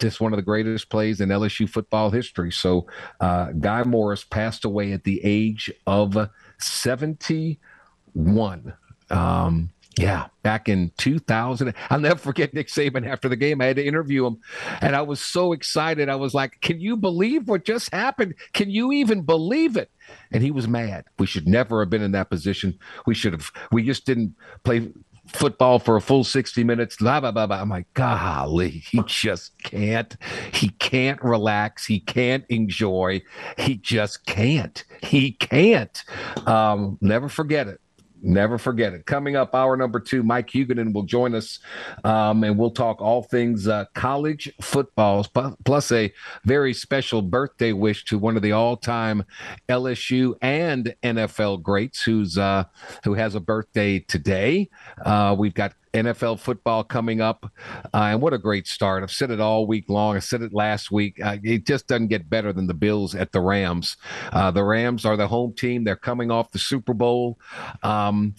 just one of the greatest plays in LSU football history. So, uh, Guy Morriss passed away at the age of 71. Um, yeah, back in 2000. I'll never forget Nick Saban after the game. I had to interview him, and I was so excited. I was like, Can you believe what just happened? Can you even believe it? And he was mad. We should never have been in that position. We should have, we just didn't play football for a full 60 minutes. Blah, blah, blah, blah. I'm like, golly, he just can't. He can't relax. He can't enjoy. He just can't. He can't. Um, never forget it. Never forget it. Coming up, hour number two, Mike Huguenin will join us, um, and we'll talk all things uh, college football, plus a very special birthday wish to one of the all-time LSU and NFL greats, who's uh, who has a birthday today. Uh, we've got NFL football coming up. Uh, and what a great start. I've said it all week long. I said it last week. Uh, it just doesn't get better than the Bills at the Rams. Uh, the Rams are the home team. They're coming off the Super Bowl. Um,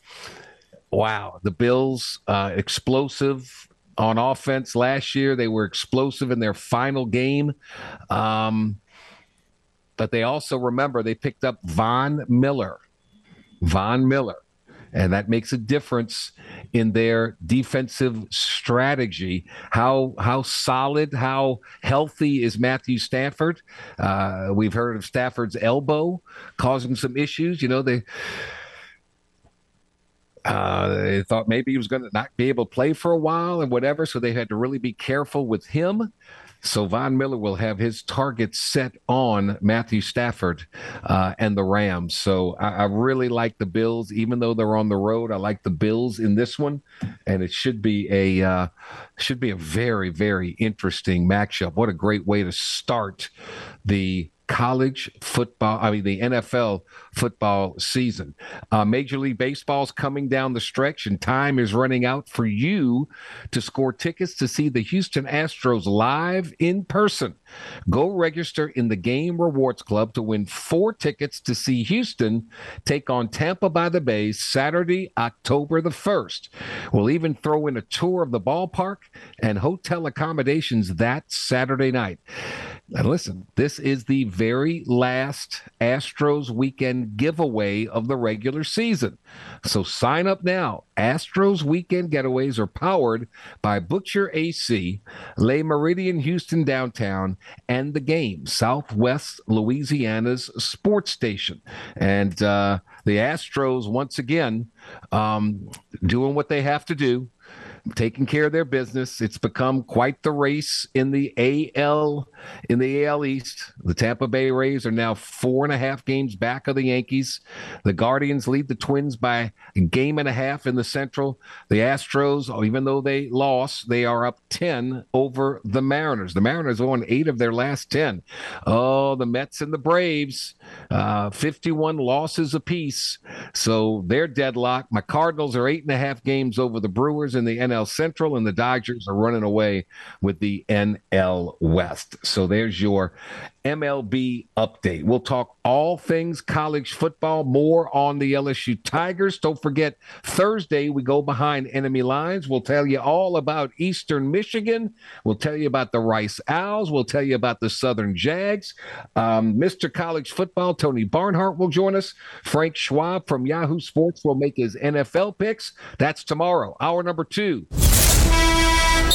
wow. The Bills, uh, explosive on offense last year. They were explosive in their final game. Um, but they also remember they picked up Von Miller. Von Miller and that makes a difference in their defensive strategy. How how solid, how healthy is Matthew Stafford? Uh, we've heard of Stafford's elbow causing some issues. You know they. Uh, they thought maybe he was going to not be able to play for a while and whatever, so they had to really be careful with him. So Von Miller will have his target set on Matthew Stafford uh, and the Rams. So I, I, really like the Bills, even though they're on the road. I like the Bills in this one, and it should be a uh, should be a very very interesting matchup. What a great way to start the college football, I mean, the NFL football season. Uh, Major League Baseball's coming down the stretch, and time is running out for you to score tickets to see the Houston Astros live in person. Go register in the Game Rewards Club to win four tickets to see Houston take on Tampa by the Bay Saturday, October the 1st. We'll even throw in a tour of the ballpark and hotel accommodations that Saturday night. And listen, this is the very last Astros weekend giveaway of the regular season. So sign up now. Astros weekend getaways are powered by Butcher AC, Le Méridien Houston Downtown, and the game, Southwest Louisiana's sports station. And uh, the Astros, once again, um, doing what they have to do taking care of their business. It's become quite the race in the AL in the AL East. The Tampa Bay Rays are now four and a half games back of the Yankees. The Guardians lead the Twins by a game and a half in the Central. The Astros, even though they lost, they are up ten over the Mariners. The Mariners won eight of their last ten. Oh, the Mets and the Braves, uh, fifty-one losses apiece. So they're deadlocked. My Cardinals are eight and a half games over the Brewers in the NL Central, and the Dodgers are running away with the NL West. So there's your MLB update. We'll talk all things college football, more on the LSU Tigers. Don't forget, Thursday, we go behind enemy lines. We'll tell you all about Eastern Michigan. We'll tell you about the Rice Owls. We'll tell you about the Southern Jags. Um, Mr. College Football, Tony Barnhart, will join us. Frank Schwab from Yahoo Sports will make his NFL picks. That's tomorrow, hour number two.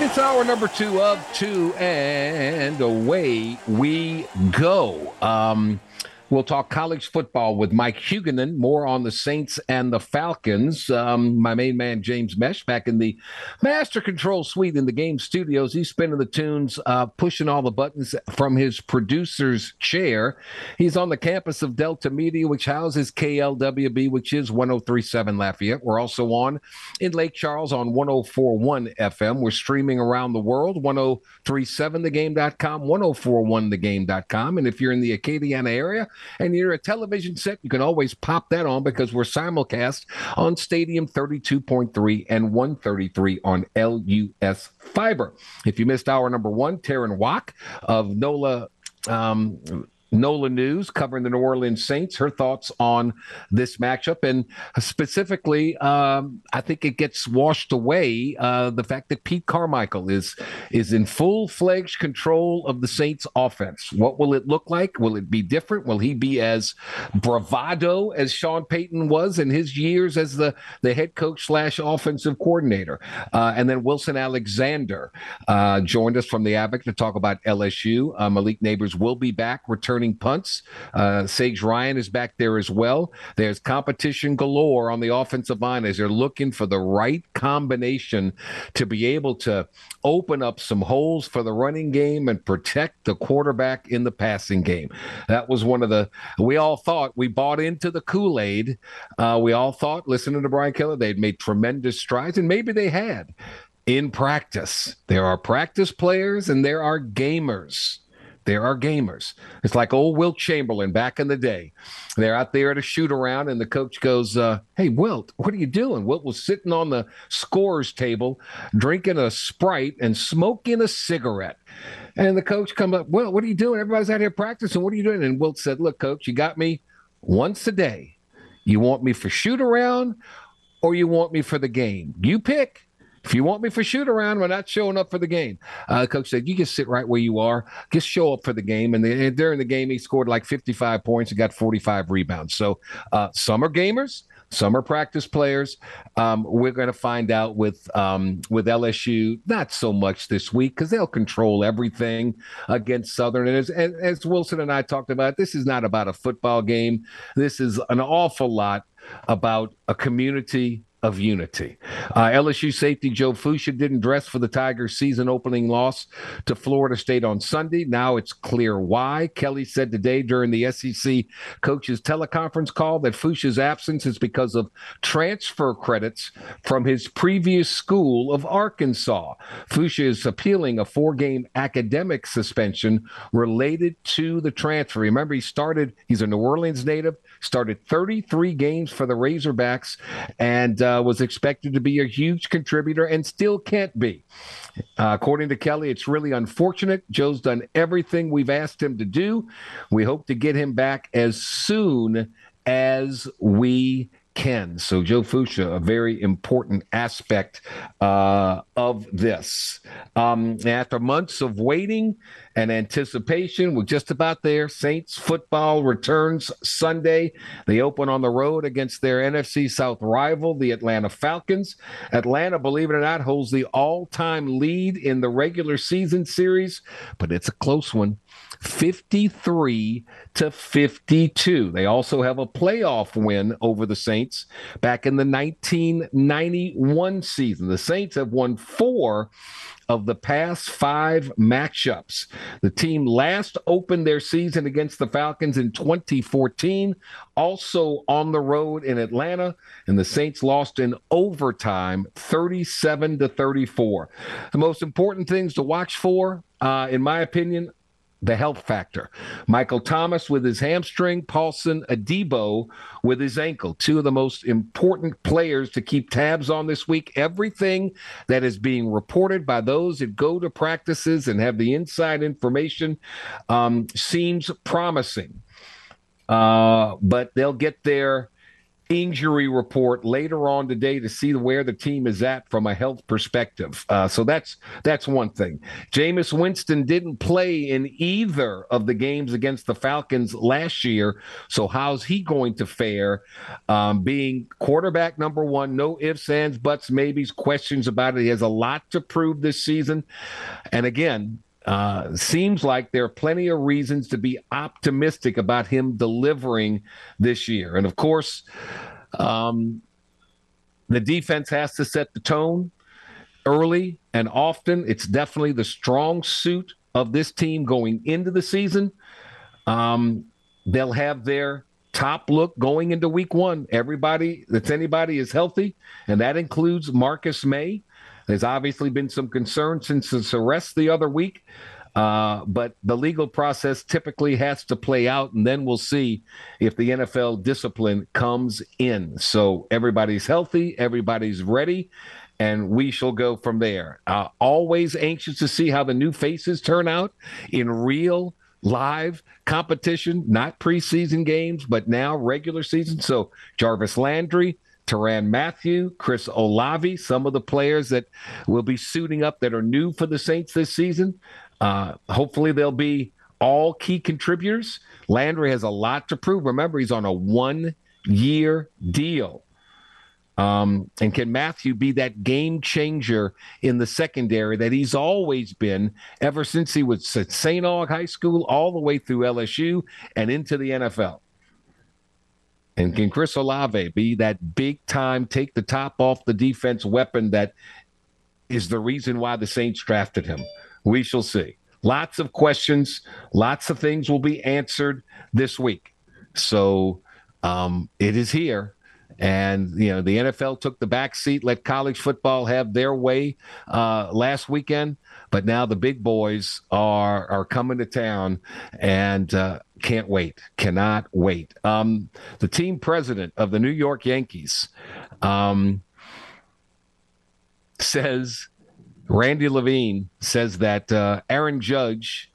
It's hour number two of two, and away we go. Um, We'll talk college football with Mike Huguenin, more on the Saints and the Falcons. Um, my main man, James Mesh, back in the master control suite in the game studios. He's spinning the tunes, uh, pushing all the buttons from his producer's chair. He's on the campus of Delta Media, which houses KLWB, which is 1037 Lafayette. We're also on in Lake Charles on 1041 FM. We're streaming around the world, 1037thegame.com, 1041thegame.com. And if you're in the Acadiana area, and you're a television set, you can always pop that on because we're simulcast on Stadium 32.3 and 133 on LUS Fiber. If you missed hour number one, Taryn Wack of NOLA um, NOLA News covering the New Orleans Saints. Her thoughts on this matchup, and specifically, um, I think it gets washed away uh, the fact that Pete Carmichael is is in full fledged control of the Saints' offense. What will it look like? Will it be different? Will he be as bravado as Sean Payton was in his years as the the head coach slash offensive coordinator? Uh, and then Wilson Alexander uh, joined us from the Advocate to talk about LSU. Uh, Malik Nabers will be back returning returning punts. Uh, Sage Ryan is back there as well. There's competition galore on the offensive line as they're looking for the right combination to be able to open up some holes for the running game and protect the quarterback in the passing game. That was one of the, we all thought we bought into the Kool Aid. Uh, we all thought, listening to Brian Kelly, they'd made tremendous strides, and maybe they had in practice. There are practice players and there are gamers. There are gamers. It's like old Wilt Chamberlain back in the day. They're out there at a shoot around, and the coach goes, uh, Hey, Wilt, what are you doing? Wilt was sitting on the scores table, drinking a Sprite and smoking a cigarette. And the coach comes up, Well, what are you doing? Everybody's out here practicing. What are you doing? And Wilt said, Look, coach, you got me once a day. You want me for shoot around or you want me for the game? You pick. If you want me for shoot around, we're not showing up for the game. Uh, coach said, you just sit right where you are. Just show up for the game. And, the, and during the game, he scored like 55 points and got 45 rebounds. So uh, some are gamers. Some are practice players. Um, we're going to find out with um, with LSU not so much this week because they'll control everything against Southern. And as, as Wilson and I talked about, this is not about a football game. This is an awful lot about a community of unity. Uh, LSU safety Joe Foucha didn't dress for the Tigers' season opening loss to Florida State on Sunday. Now it's clear why. Kelly said today during the SEC coaches teleconference call that Foucha's absence is because of transfer credits from his previous school of Arkansas. Foucha is appealing a four game academic suspension related to the transfer. Remember, he started, he's a New Orleans native, started 33 games for the Razorbacks, and uh, was expected to be a huge contributor and still can't be. Uh, according to Kelly, it's really unfortunate. Joe's done everything we've asked him to do. We hope to get him back as soon as we can. So, Joe Foucha, a very important aspect uh, of this. Um, after months of waiting and anticipation. We're just about there. Saints football returns Sunday. They open on the road against their NFC South rival, the Atlanta Falcons. Atlanta, believe it or not, holds the all time lead in the regular season series, but it's a close one. 53 to 52. They also have a playoff win over the Saints back in the 1991 season. The Saints have won four of the past five matchups. The team last opened their season against the Falcons in 2014, also on the road in Atlanta, and the Saints lost in overtime 37 to 34. The most important things to watch for, uh, in my opinion, the health factor. Michael Thomas with his hamstring, Paulson Adebo with his ankle. Two of the most important players to keep tabs on this week. Everything that is being reported by those that go to practices and have the inside information um, seems promising. Uh, but they'll get there injury report later on today to see where the team is at from a health perspective. Uh, so that's that's one thing. Jameis Winston didn't play in either of the games against the Falcons last year. So how's he going to fare? Um, being quarterback number one, no ifs, ands, buts, maybes, questions about it. He has a lot to prove this season. And again, uh, seems like there are plenty of reasons to be optimistic about him delivering this year. And of course, um, the defense has to set the tone early and often. It's definitely the strong suit of this team going into the season. Um, they'll have their top look going into week one. Everybody that's anybody is healthy, and that includes Marcus Maye. There's obviously been some concern since his arrest the other week, uh, but the legal process typically has to play out, and then we'll see if the NFL discipline comes in. So everybody's healthy, everybody's ready, and we shall go from there. Uh, always anxious to see how the new faces turn out in real live competition, not preseason games, but now regular season. So Jarvis Landry, Tyrann Mathieu, Chris Olave, some of the players that will be suiting up that are new for the Saints this season. Uh, hopefully, they'll be all key contributors. Landry has a lot to prove. Remember, he's on a one year deal. Um, and can Mathieu be that game changer in the secondary that he's always been ever since he was at St. Aug High School, all the way through LSU and into the NFL? And can Chris Olave be that big time, take the top off the defense weapon that is the reason why the Saints drafted him? We shall see. Lots of questions, lots of things will be answered this week. So um, it is here. And, you know, the NFL took the back seat, let college football have their way uh, last weekend. But now the big boys are are coming to town, and uh, can't wait, cannot wait. Um, the team president of the New York Yankees um, says, Randy Levine says that uh, Aaron Judge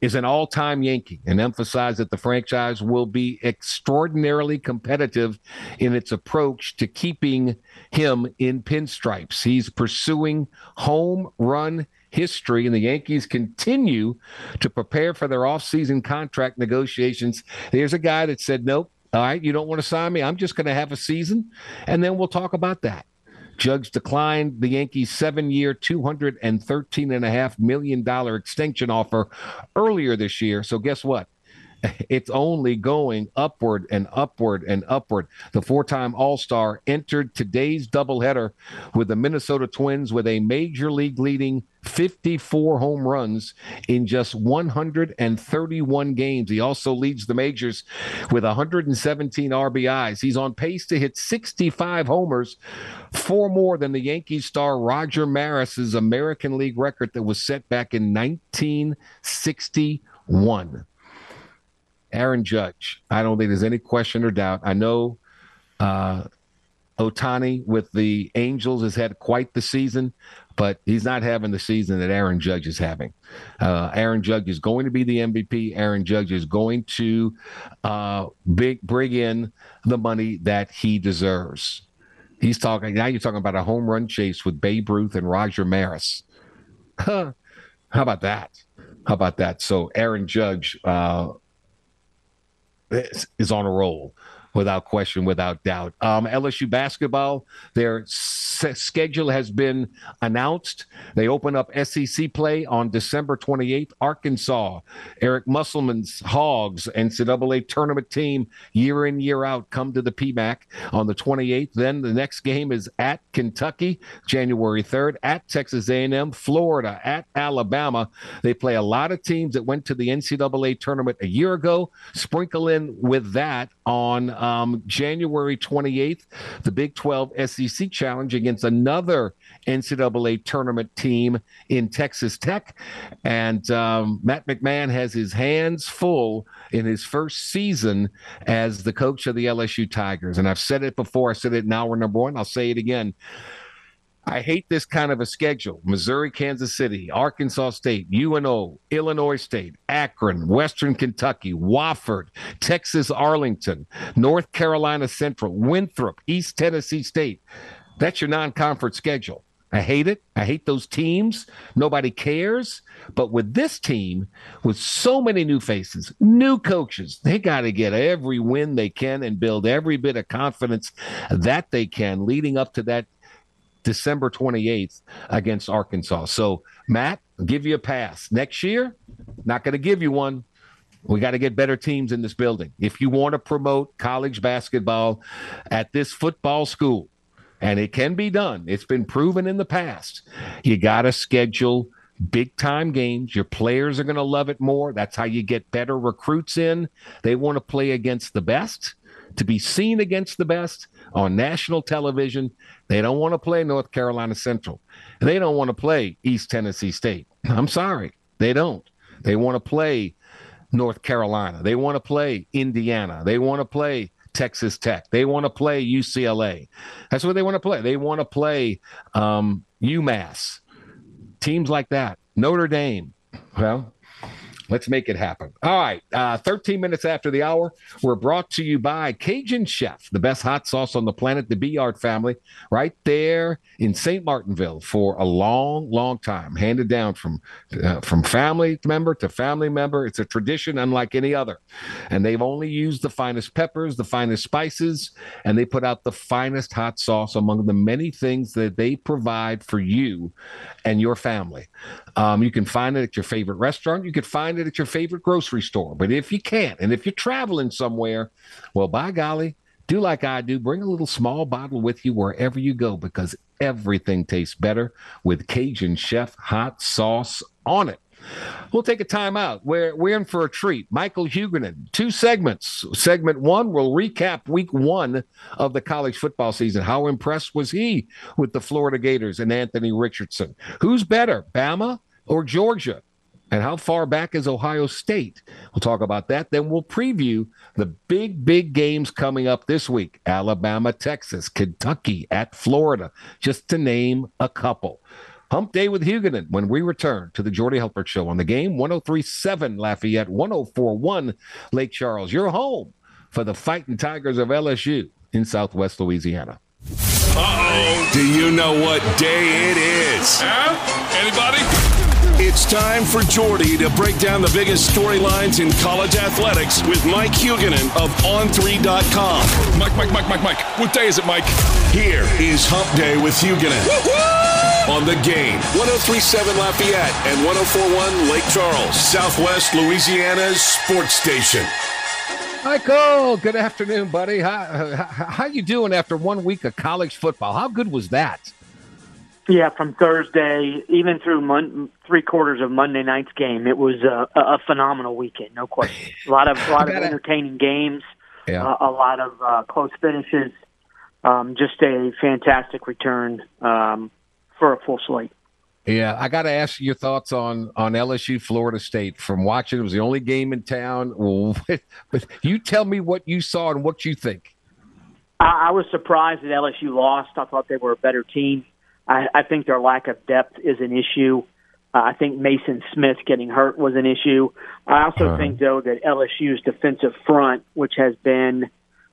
is an all time Yankee and emphasized that the franchise will be extraordinarily competitive in its approach to keeping him in pinstripes. He's pursuing home run history, and the Yankees continue to prepare for their offseason contract negotiations. There's a guy that said, Nope, all right, you don't want to sign me. I'm just going to have a season, and then we'll talk about that. Judge declined the Yankees' seven year, $213.5 million extension offer earlier this year. So, guess what? It's only going upward and upward and upward. The four time All Star entered today's doubleheader with the Minnesota Twins with a major league leading 54 home runs in just 131 games. He also leads the majors with 117 RBIs. He's on pace to hit 65 homers, four more than the Yankees star Roger Maris's American League record that was set back in 1961. Aaron Judge, I don't think there's any question or doubt. I know uh, Ohtani with the Angels has had quite the season, but he's not having the season that Aaron Judge is having. Uh, Aaron Judge is going to be the MVP. Aaron Judge is going to uh, big, bring in the money that he deserves. He's talking now. You're talking about a home run chase with Babe Ruth and Roger Maris. Huh. How about that? How about that? So Aaron Judge uh, is on a roll without question, without doubt. Um, LSU basketball, their s- schedule has been announced. They open up SEC play on December 28th. Arkansas, Eric Musselman's Hogs, NCAA tournament team, year in, year out, come to the PMAC on the 28th. Then the next game is at Kentucky, January 3rd, at Texas A&M, Florida, at Alabama. They play a lot of teams that went to the NCAA tournament a year ago. Sprinkle in with that on um, January 28th, the Big 12 SEC Challenge against another NCAA tournament team in Texas Tech. And um, Matt McMahon has his hands full in his first season as the coach of the LSU Tigers. And I've said it before, I said it in hour number one, I'll say it again. I hate this kind of a schedule. Missouri, Kansas City, Arkansas State, UNO, Illinois State, Akron, Western Kentucky, Wofford, Texas Arlington, North Carolina Central, Winthrop, East Tennessee State. That's your non conference schedule. I hate it. I hate those teams. Nobody cares. But with this team, with so many new faces, new coaches, they got to get every win they can and build every bit of confidence that they can leading up to that December 28th against Arkansas. So, Matt, give you a pass. Next year, not going to give you one. We got to get better teams in this building. If you want to promote college basketball at this football school, and it can be done, it's been proven in the past, you got to schedule big time games. Your players are going to love it more. That's how you get better recruits in. They want to play against the best, to be seen against the best on national television. They don't want to play North Carolina Central. They don't want to play East Tennessee State. I'm sorry. They don't. They want to play North Carolina. They want to play Indiana. They want to play Texas Tech. They want to play UCLA. That's what they want to play. They want to play um, UMass. Teams like that. Notre Dame. Well, Let's make it happen. All right. Uh, 13 minutes after the hour, we're brought to you by Cajun Chef, the best hot sauce on the planet, the Beard family, right there in St. Martinville for a long, long time, handed down from uh, from family member to family member. It's a tradition unlike any other. And they've only used the finest peppers, the finest spices, and they put out the finest hot sauce among the many things that they provide for you and your family. Um, you can find it at your favorite restaurant. You can find it at your favorite grocery store. But if you can't, and if you're traveling somewhere, well, by golly, do like I do. Bring a little small bottle with you wherever you go because everything tastes better with Cajun Chef hot sauce on it. We'll take a time out. We're, we're in for a treat. Michael Huguenin, two segments. Segment one, we'll recap week one of the college football season. How impressed was he with the Florida Gators and Anthony Richardson? Who's better, Bama or Georgia? And how far back is Ohio State? We'll talk about that. Then we'll preview the big, big games coming up this week Alabama, Texas, Kentucky, at Florida, just to name a couple. Hump Day with Huguenin when we return to the Jordy Hultberg Show on the game 1037 Lafayette, 1041 Lake Charles. Your home for the Fighting Tigers of LSU in Southwest Louisiana. Uh-oh. Do you know what day it is? Huh? Anybody? It's time for Jordy to break down the biggest storylines in college athletics with Mike Huguenin of On3.com. Mike, Mike, Mike, Mike, Mike. What day is it, Mike? Here is Hump Day with Huguenin. On the game, 1037 Lafayette and 1041 Lake Charles, Southwest Louisiana's sports station. Michael, good afternoon, buddy. How, how, how you doing after one week of college football? How good was that? Yeah, from Thursday even through mon- three quarters of Monday night's game, it was a, a phenomenal weekend, no question. A lot of a lot of entertaining games, Yeah. uh, a lot of uh, close finishes, um, just a fantastic return um, for a full slate. Yeah, I got to ask your thoughts on on LSU Florida State. From watching, it was the only game in town. But you tell me what you saw and what you think. I, I was surprised that LSU lost. I thought they were a better team. I, I think their lack of depth is an issue. Uh, I think Maason Smith getting hurt was an issue. I also Uh-huh. think, though, that LSU's defensive front, which has been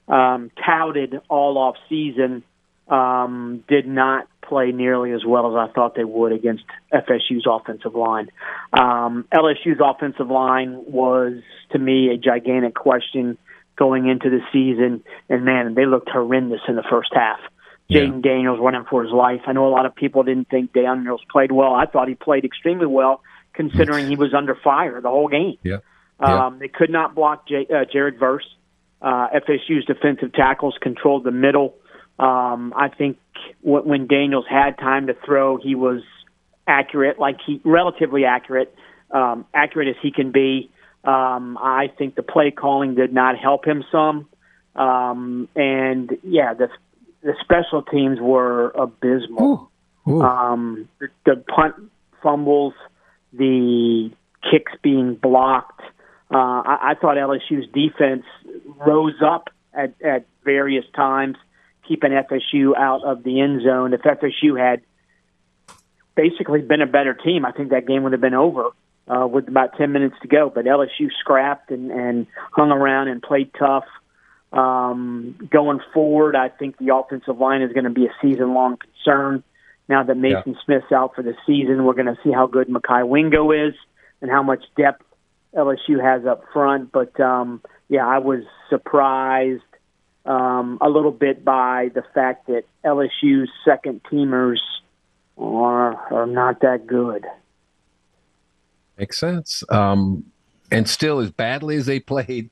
um, touted all off season, um, did not play nearly as well as I thought they would against FSU's offensive line. Um, LSU's offensive line was, to me, a gigantic question going into the season. And man, they looked horrendous in the first half. Yeah. Daniels running for his life. I know a lot of people didn't think Daniels played well. I thought he played extremely well, considering he was under fire the whole game. Yeah. yeah. Um, they could not block J- uh, Jared Verse. Uh, FSU's defensive tackles controlled the middle. Um, I think w- when Daniels had time to throw, he was accurate, like he relatively accurate, um, accurate as he can be. Um, I think the play calling did not help him some, um, and yeah, the the special teams were abysmal. Ooh. Ooh. Um, the, the punt fumbles, the kicks being blocked. Uh, I, I thought LSU's defense rose up at, at various times keeping FSU out of the end zone. If FSU had basically been a better team, I think that game would have been over uh, with about 10 minutes to go. But LSU scrapped and, and hung around and played tough. Um, going forward, I think the offensive line is going to be a season long concern. Now that Maason yeah. Smith's out for the season, we're going to see how good Mekhi Wingo is and how much depth LSU has up front. But um, yeah, I was surprised um, a little bit by the fact that LSU's second teamers are are not that good. Makes sense. Um, and still, as badly as they played,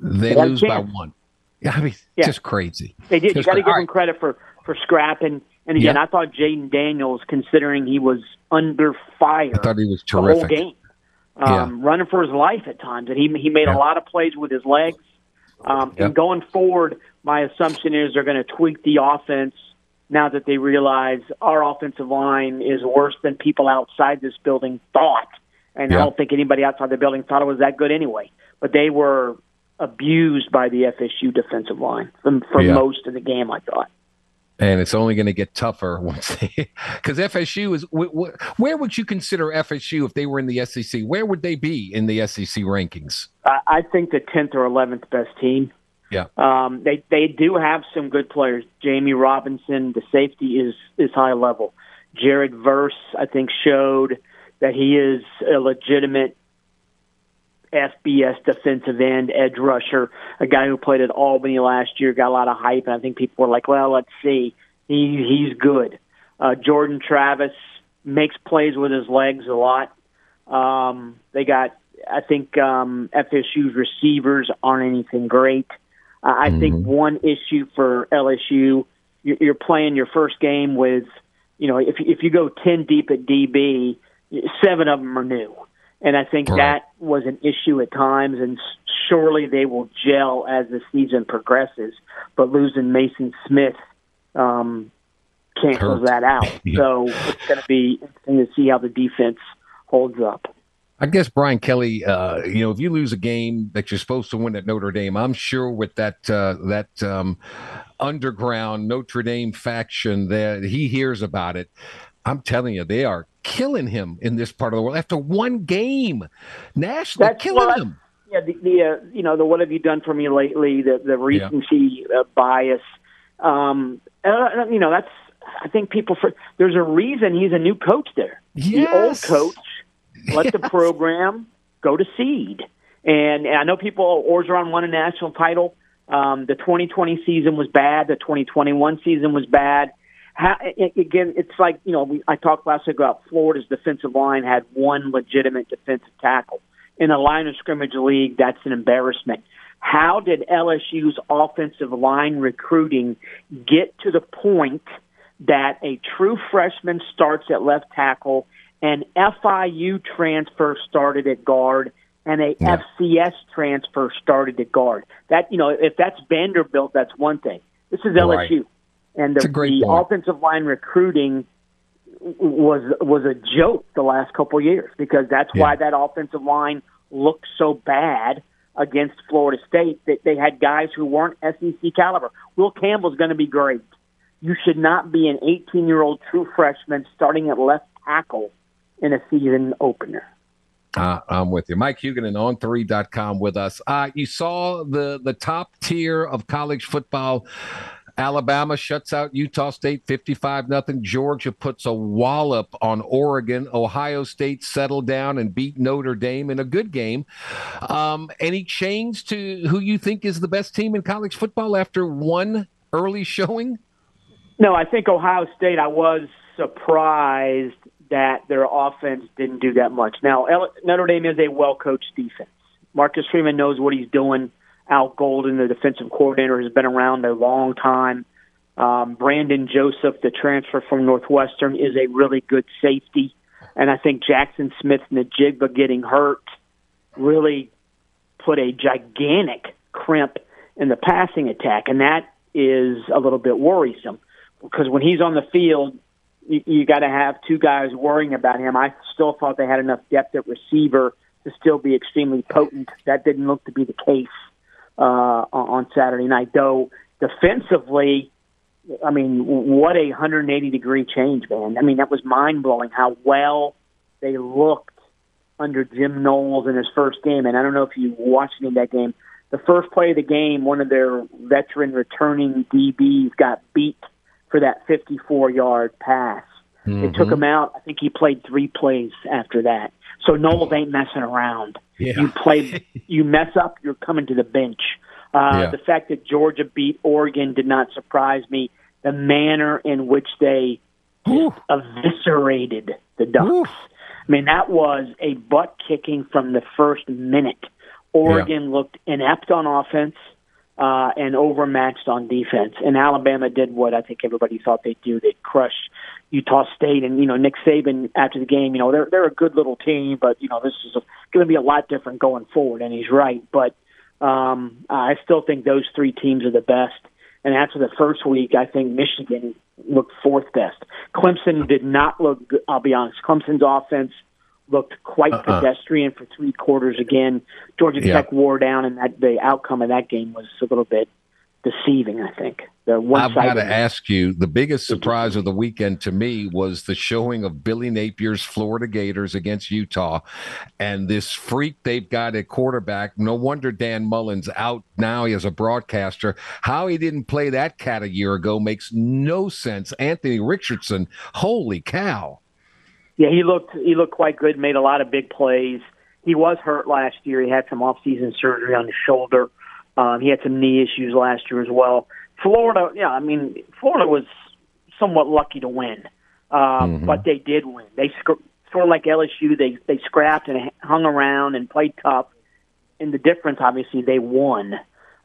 they lose by one. I mean, yeah. just crazy. They did. Just you got to give right. them credit for for scrapping. And again, yeah. I thought Jayden Daniels, considering he was under fire, I thought he was terrific. The whole game, um, yeah. running for his life at times, and he he made a lot of plays with his legs. Um, yep. And going forward, my assumption is they're going to tweak the offense now that they realize our offensive line is worse than people outside this building thought. And yep. I don't think anybody outside the building thought it was that good anyway. But they were abused by the FSU defensive line for, for most of the game, I thought and it's only going to get tougher once they because FSU is where would you consider FSU if they were in the SEC? Where would they be in the SEC rankings? I think the tenth or eleventh best team. Yeah, um, they they do have some good players. Jammie Robinson, the safety is is high level. Jared Verse, I think, showed that he is a legitimate FBS defensive end, edge rusher, a guy who played at Albany last year, got a lot of hype, and I think people were like, well, let's see. He, he's good. Uh, Jordan Travis makes plays with his legs a lot. Um, they got, I think, um, FSU's receivers aren't anything great. Uh, I mm-hmm. think one issue for LSU, you're playing your first game with, you know, if if you go ten deep at DB, seven of them are new. And I think right. that was an issue at times, and surely they will gel as the season progresses. But losing Maason Smith um, cancels Hurt. that out. yeah. So it's going to be interesting to see how the defense holds up. I guess Brian Kelly, uh, you know, if you lose a game that you're supposed to win at Notre Dame, I'm sure with that uh, that um, underground Notre Dame faction that he hears about it. I'm telling you, they are killing him in this part of the world after one game. Nationally, That's killing him. Yeah, the, the uh, you know the what have you done for me lately? The the recency yeah. uh, bias. Um, uh, you know that's I think people for there's a reason he's a new coach there. Yes. The old coach let yes. the program go to seed, and, and I know people Orgeron won a national title. Um, the 2020 season was bad. The 2021 season was bad how, again, it's like you know we, I talked last week about Florida's defensive line had one legitimate defensive tackle in a line of scrimmage league. That's an embarrassment. How did LSU's offensive line recruiting get to the point that a true freshman starts at left tackle, an FIU transfer started at guard, and a yeah. FCS transfer started at guard? That you know, if that's Vanderbilt, that's one thing. This is LSU. Right and the, the offensive line recruiting was was a joke the last couple of years because that's yeah. why that offensive line looked so bad against Florida State. That they had guys who weren't SEC caliber. Will Campbell's going to be great. You should not be an 18 year old true freshman starting at left tackle in a season opener. Uh, I'm with you. Mike Huguenin on 3.com with us. Uh, you saw the, the top tier of college football Alabama shuts out Utah State 55 nothing. Georgia puts a wallop on Oregon. Ohio State settled down and beat Notre Dame in a good game. Um, any change to who you think is the best team in college football after one early showing? No, I think Ohio State, I was surprised that their offense didn't do that much. Now, Notre Dame is a well coached defense. Marcus Freeman knows what he's doing. Al Golden, the defensive coordinator, has been around a long time. Um, Brandon Joseph, the transfer from Northwestern, is a really good safety. And I think Jackson Smith-Njigba getting hurt really put a gigantic crimp in the passing attack. And that is a little bit worrisome because when he's on the field, you, you got to have two guys worrying about him. I still thought they had enough depth at receiver to still be extremely potent. That didn't look to be the case uh, on Saturday night. Though defensively, I mean, what a 180 degree change, man. I mean, that was mind blowing how well they looked under Jim Knowles in his first game. And I don't know if you watched any of that game. The first play of the game, one of their veteran returning DBs got beat for that 54 yard pass. Mm-hmm. They took him out. I think he played three plays after that. So Knowles ain't messing around. Yeah. You play, you mess up, you're coming to the bench. Uh, yeah. The fact that Georgia beat Oregon did not surprise me. The manner in which they eviscerated the Ducks. Ooh. I mean, that was a butt kicking from the first minute. Oregon yeah. looked inept on offense uh, and overmatched on defense. And Alabama did what I think everybody thought they'd do. They crushed Utah State, and you know Nick Saban after the game. You know they're they're a good little team, but you know this is going to be a lot different going forward. And he's right, but um, I still think those three teams are the best. And after the first week, I think Michigan looked fourth best. Clemson did not look. good. I'll be honest. Clemson's offense looked quite uh-uh. pedestrian for three quarters again. Georgia yeah. Tech wore down, and that the outcome of that game was a little bit deceiving. I think. I've got to ask you. The biggest surprise of the weekend to me was the showing of Billy Napier's Florida Gators against Utah, and this freak they've got at quarterback. No wonder Dan Mullen's out now He as a broadcaster. How he didn't play that cat a year ago makes no sense. Anthony Richardson, holy cow! Yeah, he looked he looked quite good. Made a lot of big plays. He was hurt last year. He had some off-season surgery on his shoulder. Um, he had some knee issues last year as well. Florida, yeah, I mean, Florida was somewhat lucky to win, um, mm-hmm. but they did win. They sc- sort of like LSU, they they scrapped and hung around and played tough. And the difference, obviously, they won,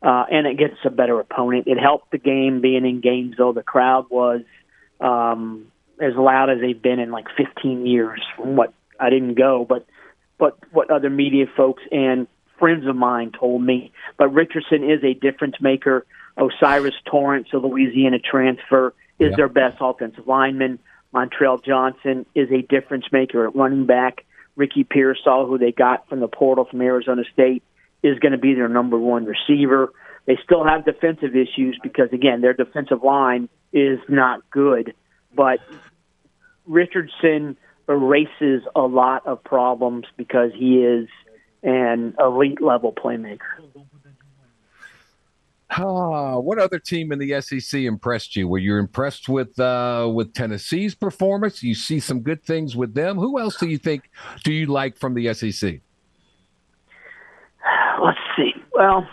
uh, and it gets a better opponent. It helped the game being in Gainesville. The crowd was um, as loud as they've been in like 15 years. From what I didn't go, but but what other media folks and friends of mine told me. But Richardson is a difference maker. O'Cyrus Torrence, a Louisiana transfer, is yeah. their best offensive lineman. Montrell Johnson is a difference maker at running back. Ricky Pearsall, who they got from the portal from Arizona State, is going to be their number one receiver. They still have defensive issues because, again, their defensive line is not good. But Richardson erases a lot of problems because he is an elite level playmaker. Ah, what other team in the SEC impressed you? Were you impressed with uh, with Tennessee's performance? You see some good things with them. Who else do you think do you like from the SEC? Let's see. Well,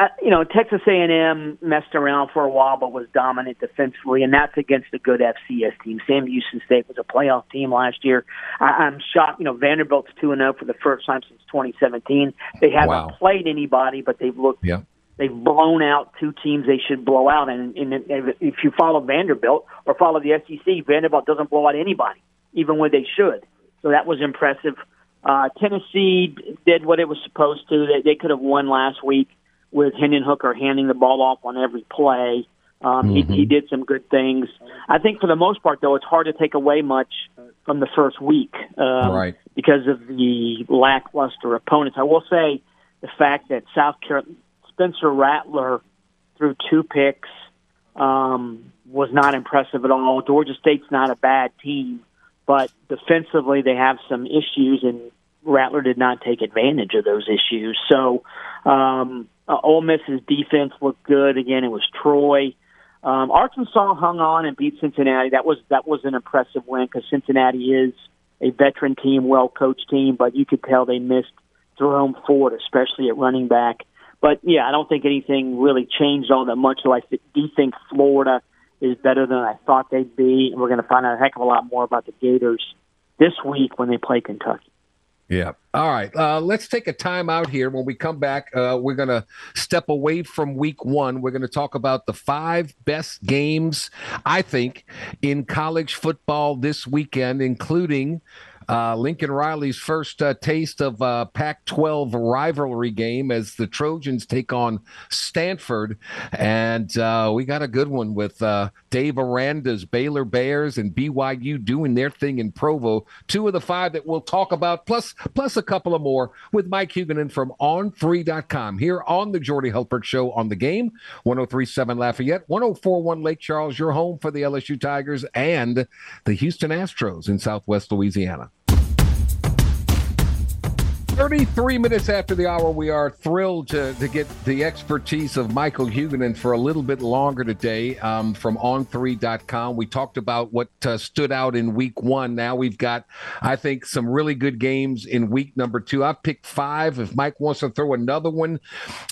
uh, you know, Texas A&M messed around for a while, but was dominant defensively, and that's against a good FCS team. Sam Houston State was a playoff team last year. I, I'm shocked. You know, Vanderbilt's two and zero oh for the first time since 2017. They haven't wow. played anybody, but they've looked. Yeah. They've blown out two teams they should blow out, and, and, and if you follow Vanderbilt or follow the SEC, Vanderbilt doesn't blow out anybody, even when they should. So that was impressive. Uh, Tennessee did what it was supposed to. They, they could have won last week with Hendon Hooker handing the ball off on every play. Um, mm-hmm. he, he mm-hmm. did some good things. I think for the most part, though, it's hard to take away much from the first week um, right. because of the lackluster opponents. I will say the fact that South Carolina, Spencer Rattler threw two picks um, was not impressive at all. Georgia State's not a bad team, but defensively they have some issues, and Rattler did not take advantage of those issues. So um, uh, Ole Miss's defense looked good. Again, it was Troy. Um, Arkansas hung on and beat Cincinnati. That was that was an impressive win because Cincinnati is a veteran team, well coached team, but you could tell they missed Jerome Ford, especially at running back. But yeah, I don't think anything really changed all that much. So I do think Florida is better than I thought they'd be, we're going to find out a heck of a lot more about the Gators this week when they play Kentucky. Yeah. All right. Uh, let's take a time out here. When we come back, uh, we're going to step away from week one. We're going to talk about the five best games, I think, in college football this weekend, including uh, Lincoln Riley's first uh, taste of uh, Pac 12 rivalry game as the Trojans take on Stanford. And uh, we got a good one with uh, Dave Aranda's Baylor Bears and BYU doing their thing in Provo. Two of the five that we'll talk about, plus, plus a couple of more with Mike Huguenin from On3.com here on the Jordy Hultberg Show on the game. 1037 Lafayette, 1041 Lake Charles, your home for the LSU Tigers and the Houston Astros in Southwest Louisiana. 33 minutes after the hour, we are thrilled to, to get the expertise of Michael Huguenin for a little bit longer today um, from on3.com. We talked about what uh, stood out in week one. Now we've got, I think, some really good games in week number two. I've picked five. If Mike wants to throw another one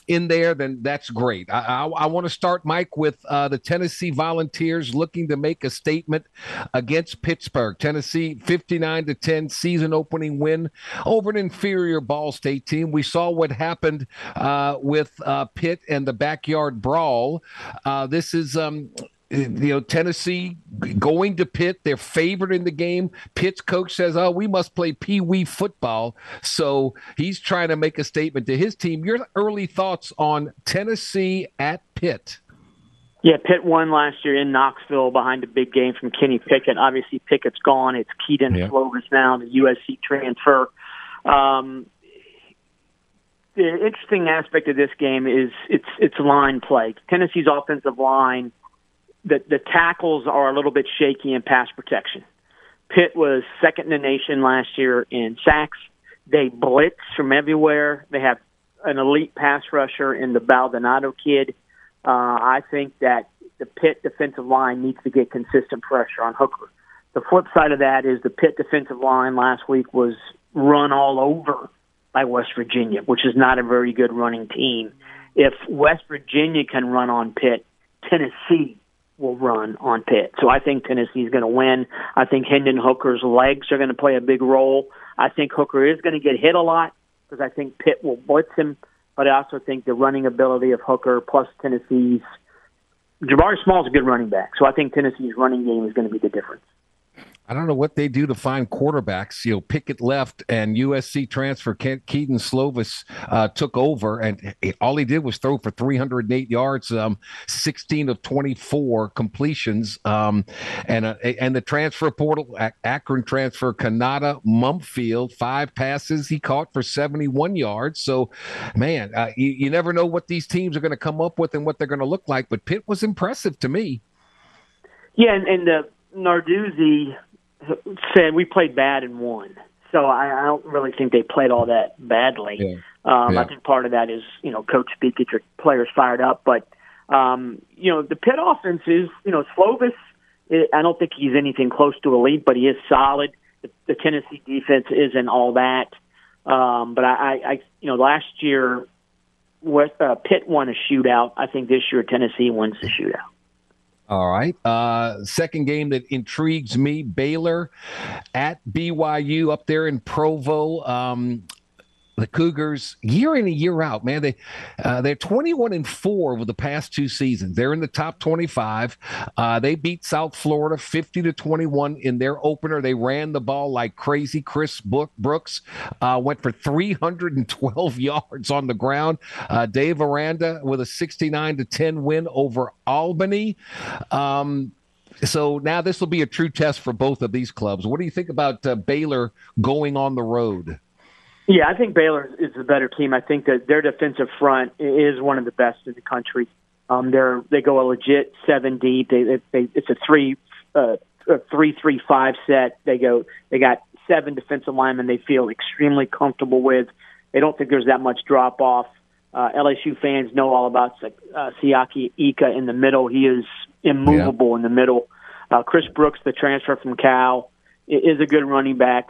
in there, then that's great. I, I, I want to start, Mike, with uh, the Tennessee Volunteers looking to make a statement against Pittsburgh. Tennessee 59 to 10 season opening win over an inferior Ball State team. We saw what happened uh, with uh, Pitt and the backyard brawl. Uh, this is. Um, you know Tennessee going to Pitt, they're favored in the game. Pitt's coach says, "Oh, we must play pee wee football." So he's trying to make a statement to his team. Your early thoughts on Tennessee at Pitt? Yeah, Pitt won last year in Knoxville behind a big game from Kenny Pickett. Obviously, Pickett's gone. It's Kedon yeah. Slovis now, the USC transfer. Um, the interesting aspect of this game is its its line play. Tennessee's offensive line, the the tackles are a little bit shaky in pass protection. Pitt was second in the nation last year in sacks. They blitz from everywhere. They have an elite pass rusher in the Baldonado kid. Uh, I think that the Pitt defensive line needs to get consistent pressure on Hooker. The flip side of that is the Pitt defensive line last week was run all over by West Virginia, which is not a very good running team. If West Virginia can run on Pitt, Tennessee will run on Pitt. So I think Tennessee is going to win. I think Hendon Hooker's legs are going to play a big role. I think Hooker is going to get hit a lot because I think Pitt will blitz him. But I also think the running ability of Hooker plus Tennessee's Jabari Small is a good running back, so I think Tennessee's running game is going to be the difference. I don't know what they do to find quarterbacks. You know, Pickett left and USC transfer Kedon Slovis uh, took over, and all he did was throw for 308 yards, um, 16 of 24 completions, um, and uh, and the transfer portal Akron transfer Konata Mumpfield five passes he caught for 71 yards. So, man, uh, you, you never know what these teams are going to come up with and what they're going to look like. But Pitt was impressive to me. Yeah, and, and uh, Narduzzi said we played bad and won. So I, I don't really think they played all that badly. Yeah. Um, yeah. I think part of that is you know coach speak, get your players fired up. But um, you know the Pitt offense is you know Slovis. I don't think he's anything close to elite, but he is solid. The, the Tennessee defense isn't all that. Um, but I, I, you know, last year, West, uh, Pitt won a shootout. I think this year Tennessee wins the shootout. All right. Uh, second game that intrigues me Baylor at BYU up there in Provo. Um, the Cougars year in and year out, man. They uh, they're 21 and four over the past two seasons. They're in the top 25. Uh, they beat South Florida 50 to 21 in their opener. They ran the ball like crazy. Chris Brooks uh, went for 312 yards on the ground. Uh, Dave Aranda with a 69 to 10 win over Albany. Um, so now this will be a true test for both of these clubs. What do you think about uh, Baylor going on the road? Yeah, I think Baylor is the better team. I think that their defensive front is one of the best in the country. Um, they're they go a legit seven deep. They, they, they it's a three uh, a three three five set. They go they got seven defensive linemen. They feel extremely comfortable with. They don't think there's that much drop off. Uh, LSU fans know all about uh, Siaki Ika in the middle. He is immovable yeah. in the middle. Uh, Chris Brooks, the transfer from Cal, is a good running back.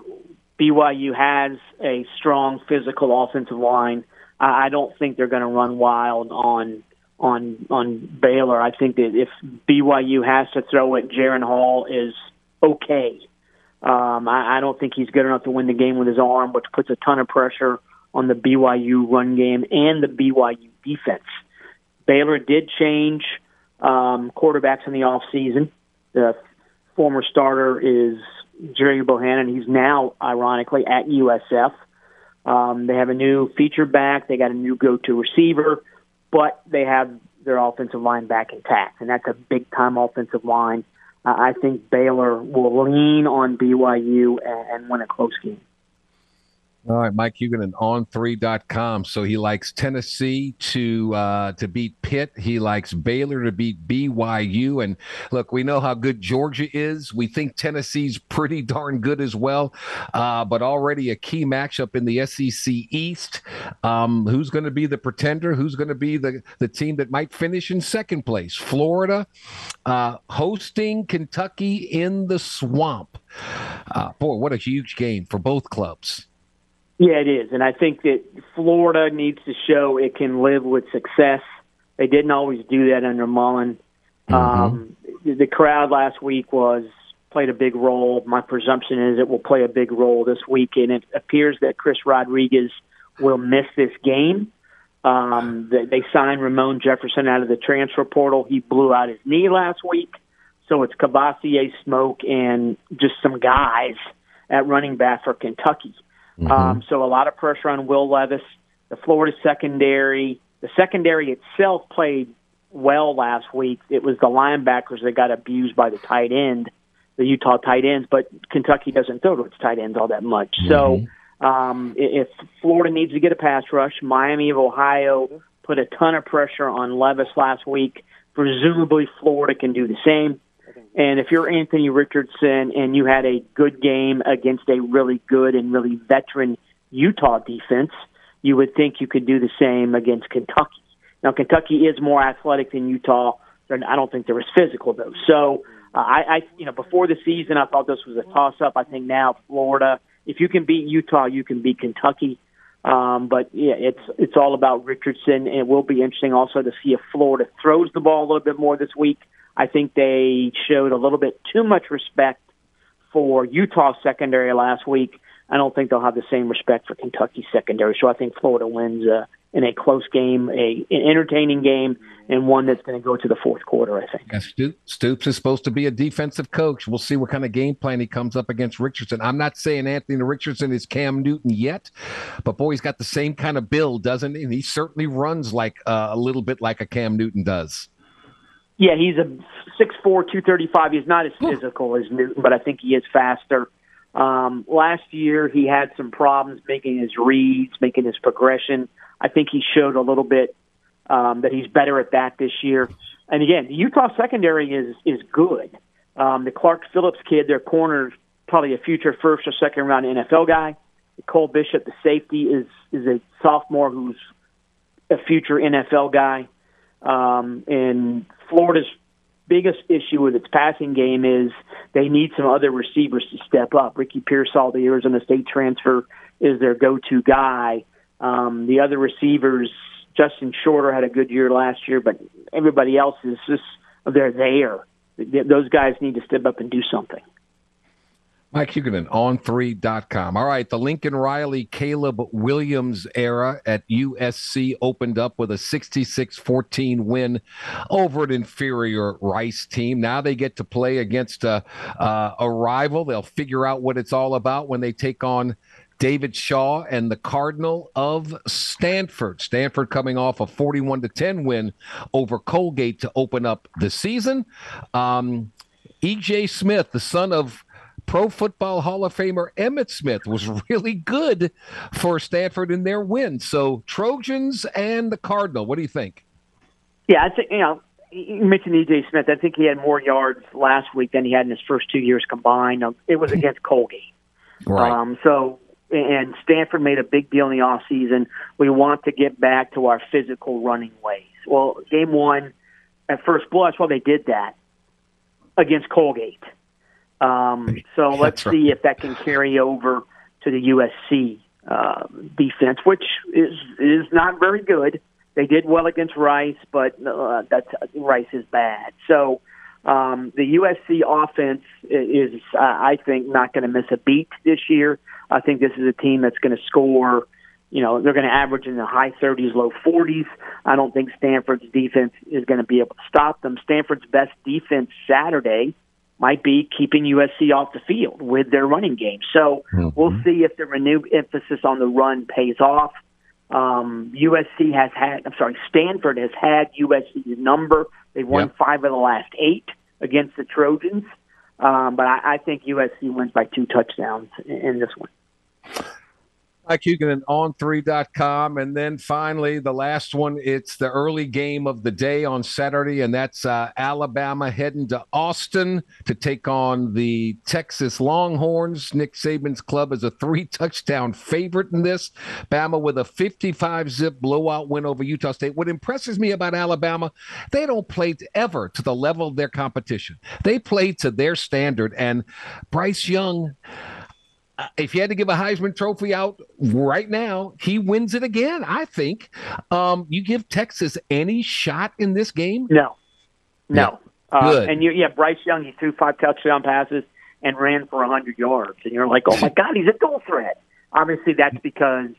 BYU has a strong physical offensive line. I don't think they're going to run wild on on on Baylor. I think that if BYU has to throw it, Jaren Hall is okay. Um, I, I don't think he's good enough to win the game with his arm, which puts a ton of pressure on the BYU run game and the BYU defense. Baylor did change um, quarterbacks in the off season. The former starter is Gerry Bohanon. He's now, ironically, at USF. Um, they have a new feature back. They got a new go-to receiver, but they have their offensive line back intact, and that's a big-time offensive line. Uh, I think Baylor will lean on BYU and, and win a close game. All right, Mike Huguenin on3.com. So he likes Tennessee to uh, to beat Pitt. He likes Baylor to beat BYU. And look, we know how good Georgia is. We think Tennessee's pretty darn good as well. Uh, but already a key matchup in the SEC East. Um, who's going to be the pretender? Who's going to be the, the team that might finish in second place? Florida uh, hosting Kentucky in the swamp. Uh, boy, what a huge game for both clubs. Yeah, it is. And I think that Florida needs to show it can live with success. They didn't always do that under Mullen. Mm-hmm. Um, the crowd last week was played a big role. My presumption is it will play a big role this week, and it appears that Chris Rodriguez will miss this game. Um, they, they signed Ramon Jefferson out of the transfer portal. He blew out his knee last week, so it's Kavosiey, Smoke, and just some guys at running back for Kentucky. Mm-hmm. Um, so a lot of pressure on Will Levis. The Florida secondary, the secondary itself played well last week. It was the linebackers that got abused by the tight end, the Utah tight ends. But Kentucky doesn't throw to its tight ends all that much. Mm-hmm. So um, if Florida needs to get a pass rush, Miami of Ohio put a ton of pressure on Levis last week. Presumably, Florida can do the same. And if you're Anthony Richardson and you had a good game against a really good and really veteran Utah defense, you would think you could do the same against Kentucky. Now, Kentucky is more athletic than Utah. I don't think they're as physical though. So, uh, I, I, you know, before the season, I thought this was a toss-up. I think now Florida, if you can beat Utah, you can beat Kentucky. Um, but yeah, it's it's all about Richardson. And it will be interesting also to see if Florida throws the ball a little bit more this week. I think they showed a little bit too much respect for Utah secondary last week. I don't think they'll have the same respect for Kentucky secondary. So I think Florida wins uh, in a close game, a an entertaining game, and one that's going to go to the fourth quarter. I think. Yeah, Stoops is supposed to be a defensive coach. We'll see what kind of game plan he comes up against Richardson. I'm not saying Anthony Richardson is Cam Newton yet, but boy, he's got the same kind of build, doesn't he? And he certainly runs like uh, a little bit like a Cam Newton does. Yeah, he's a six four, two thirty five. He's not as physical as Newton, but I think he is faster. Um, last year, he had some problems making his reads, making his progression. I think he showed a little bit um, that he's better at that this year. And again, the Utah secondary is is good. Um, the Clark Phillips kid, their corner, probably a future first or second round NFL guy. Cole Bishop, the safety, is is a sophomore who's a future NFL guy. Um, and Florida's biggest issue with its passing game is they need some other receivers to step up. Ricky Pearsall, the Arizona State transfer, is their go-to guy. Um, the other receivers, Justin Shorter had a good year last year, but everybody else is just they're there. Those guys need to step up and do something. Mike Huguenin, on3.com. All right, the Lincoln Riley, Caleb Williams era at USC opened up with a 66 14 win over an inferior Rice team. Now they get to play against a, uh, a rival. They'll figure out what it's all about when they take on David Shaw and the Cardinal of Stanford. Stanford coming off a 41 to 10 win over Colgate to open up the season. Um, EJ Smith, the son of Pro Football Hall of Famer Emmitt Smith was really good for Stanford in their win. So Trojans and the Cardinal. What do you think? Yeah, I think you know you mentioned EJ Smith. I think he had more yards last week than he had in his first two years combined. It was against Colgate, right? Um, so and Stanford made a big deal in the off season. We want to get back to our physical running ways. Well, game one, at first blush, well, they did that against Colgate. Um, so let's right. see if that can carry over to the USC uh, defense, which is is not very good. They did well against Rice, but uh, that's Rice is bad. So um, the USC offense is, uh, I think, not going to miss a beat this year. I think this is a team that's going to score. You know, they're going to average in the high 30s, low 40s. I don't think Stanford's defense is going to be able to stop them. Stanford's best defense Saturday might be keeping USC off the field with their running game. So mm-hmm. we'll see if the renewed emphasis on the run pays off. Um, USC has had, I'm sorry, Stanford has had USC's number. They've won yep. five of the last eight against the Trojans. Um, but I, I think USC wins by two touchdowns in, in this one. Mike Huguenin on3.com. And then finally, the last one, it's the early game of the day on Saturday, and that's uh, Alabama heading to Austin to take on the Texas Longhorns. Nick Saban's club is a three touchdown favorite in this. Bama with a 55 zip blowout win over Utah State. What impresses me about Alabama, they don't play ever to the level of their competition, they play to their standard. And Bryce Young, if you had to give a Heisman Trophy out right now, he wins it again. I think. Um, you give Texas any shot in this game? No, no. Yeah. Uh, Good. And you, yeah, Bryce Young, he threw five touchdown passes and ran for hundred yards, and you're like, oh my God, he's a dual threat. Obviously, that's because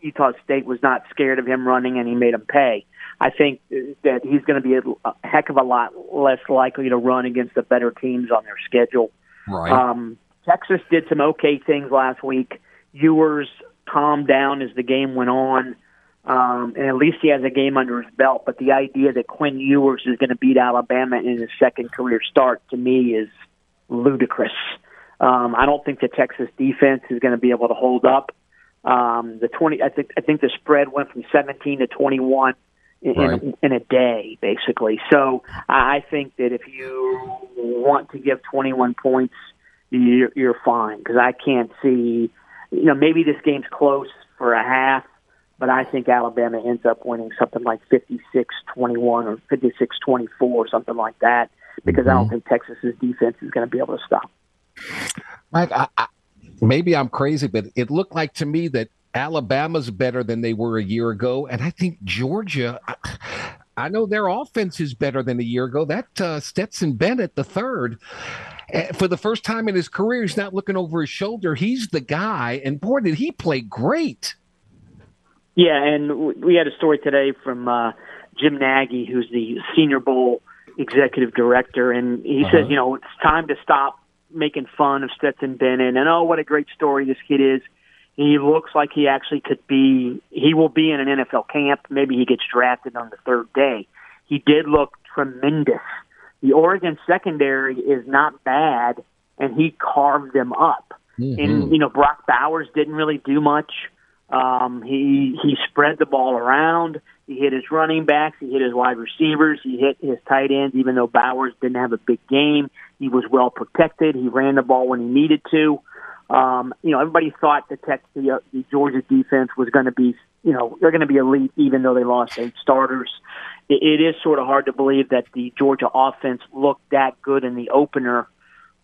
Utah State was not scared of him running, and he made him pay. I think that he's going to be a, a heck of a lot less likely to run against the better teams on their schedule. Right. Um, Texas did some okay things last week. Ewers calmed down as the game went on. Um, and at least he has a game under his belt. But the idea that Quinn Ewers is going to beat Alabama in his second career start to me is ludicrous. Um, I don't think the Texas defense is going to be able to hold up. Um, the twenty, I think, I think the spread went from seventeen to twenty-one in, right. in, in a day, basically. So I think that if you want to give twenty-one points you're, you're fine because I can't see. You know, maybe this game's close for a half, but I think Alabama ends up winning something like 56-21 or 56-24 or something like that because mm-hmm. I don't mm-hmm. think Texas's defense is going to be able to stop. Mike, I, I, maybe I'm crazy, but it looked like to me that Alabama's better than they were a year ago, and I think Georgia. I, I know their offense is better than a year ago. That uh, Stetson Bennett, the third, for the first time in his career, he's not looking over his shoulder. He's the guy, and boy, did he play great! Yeah, and we had a story today from uh, Jim Nagy, who's the Senior Bowl executive director, and he uh-huh. says, you know, it's time to stop making fun of Stetson Bennett, and oh, what a great story this kid is. He looks like he actually could be. He will be in an NFL camp. Maybe he gets drafted on the third day. He did look tremendous. The Oregon secondary is not bad, and he carved them up. Mm-hmm. And you know, Brock Bowers didn't really do much. Um, he he spread the ball around. He hit his running backs. He hit his wide receivers. He hit his tight ends. Even though Bowers didn't have a big game, he was well protected. He ran the ball when he needed to. Um, you know, everybody thought the Texas, the, uh, the Georgia defense was going to be, you know, they're going to be elite, even though they lost eight starters. It, it is sort of hard to believe that the Georgia offense looked that good in the opener.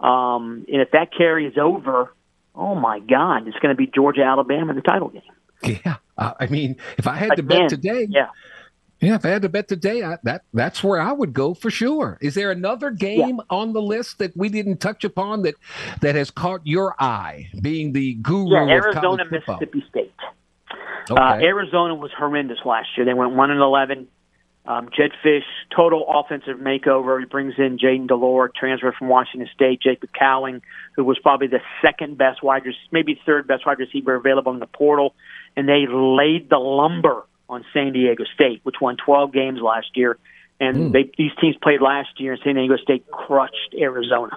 Um, and if that carries over, oh my God, it's going to be Georgia Alabama in the title game. Yeah, uh, I mean, if I had Again, to bet today, yeah, yeah, if I had to bet today, I, that that's where I would go for sure. Is there another game yeah. on the list that we didn't touch upon that that has caught your eye, being the guru yeah, Arizona, Mississippi State. Uh, okay. Uh, Arizona was horrendous last year. They went one and eleven. Um, Jedd Fisch, total offensive makeover. He brings in Jayden de Laura, transfer from Washington State. Jacob Cowing, who was probably the second best wide receiver, maybe third best wide receiver available in the portal, and they laid the lumber on San Diego State, which won 12 games last year. And mm. they, these teams played last year, and San Diego State crushed Arizona.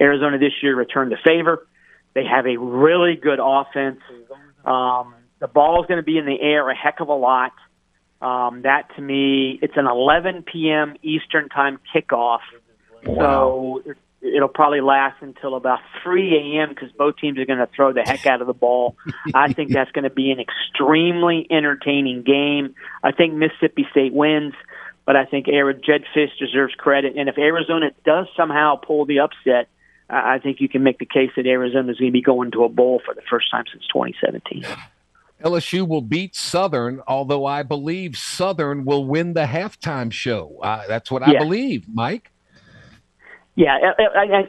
Arizona this year returned the favor. They have a really good offense. Um, the ball is going to be in the air a heck of a lot. Um, that to me, it's an 11 p.m. Eastern time kickoff. Wow. So it'll probably last until about 3 a.m. because both teams are going to throw the heck out of the ball. I think that's going to be an extremely entertaining game. I think Mississippi State wins, but I think Jedd Fisch deserves credit. And if Arizona does somehow pull the upset, I think you can make the case that Arizona is going to be going to a bowl for the first time since 2017. LSU will beat Southern, although I believe Southern will win the halftime show. Uh, that's what I believe, Mike. Yeah,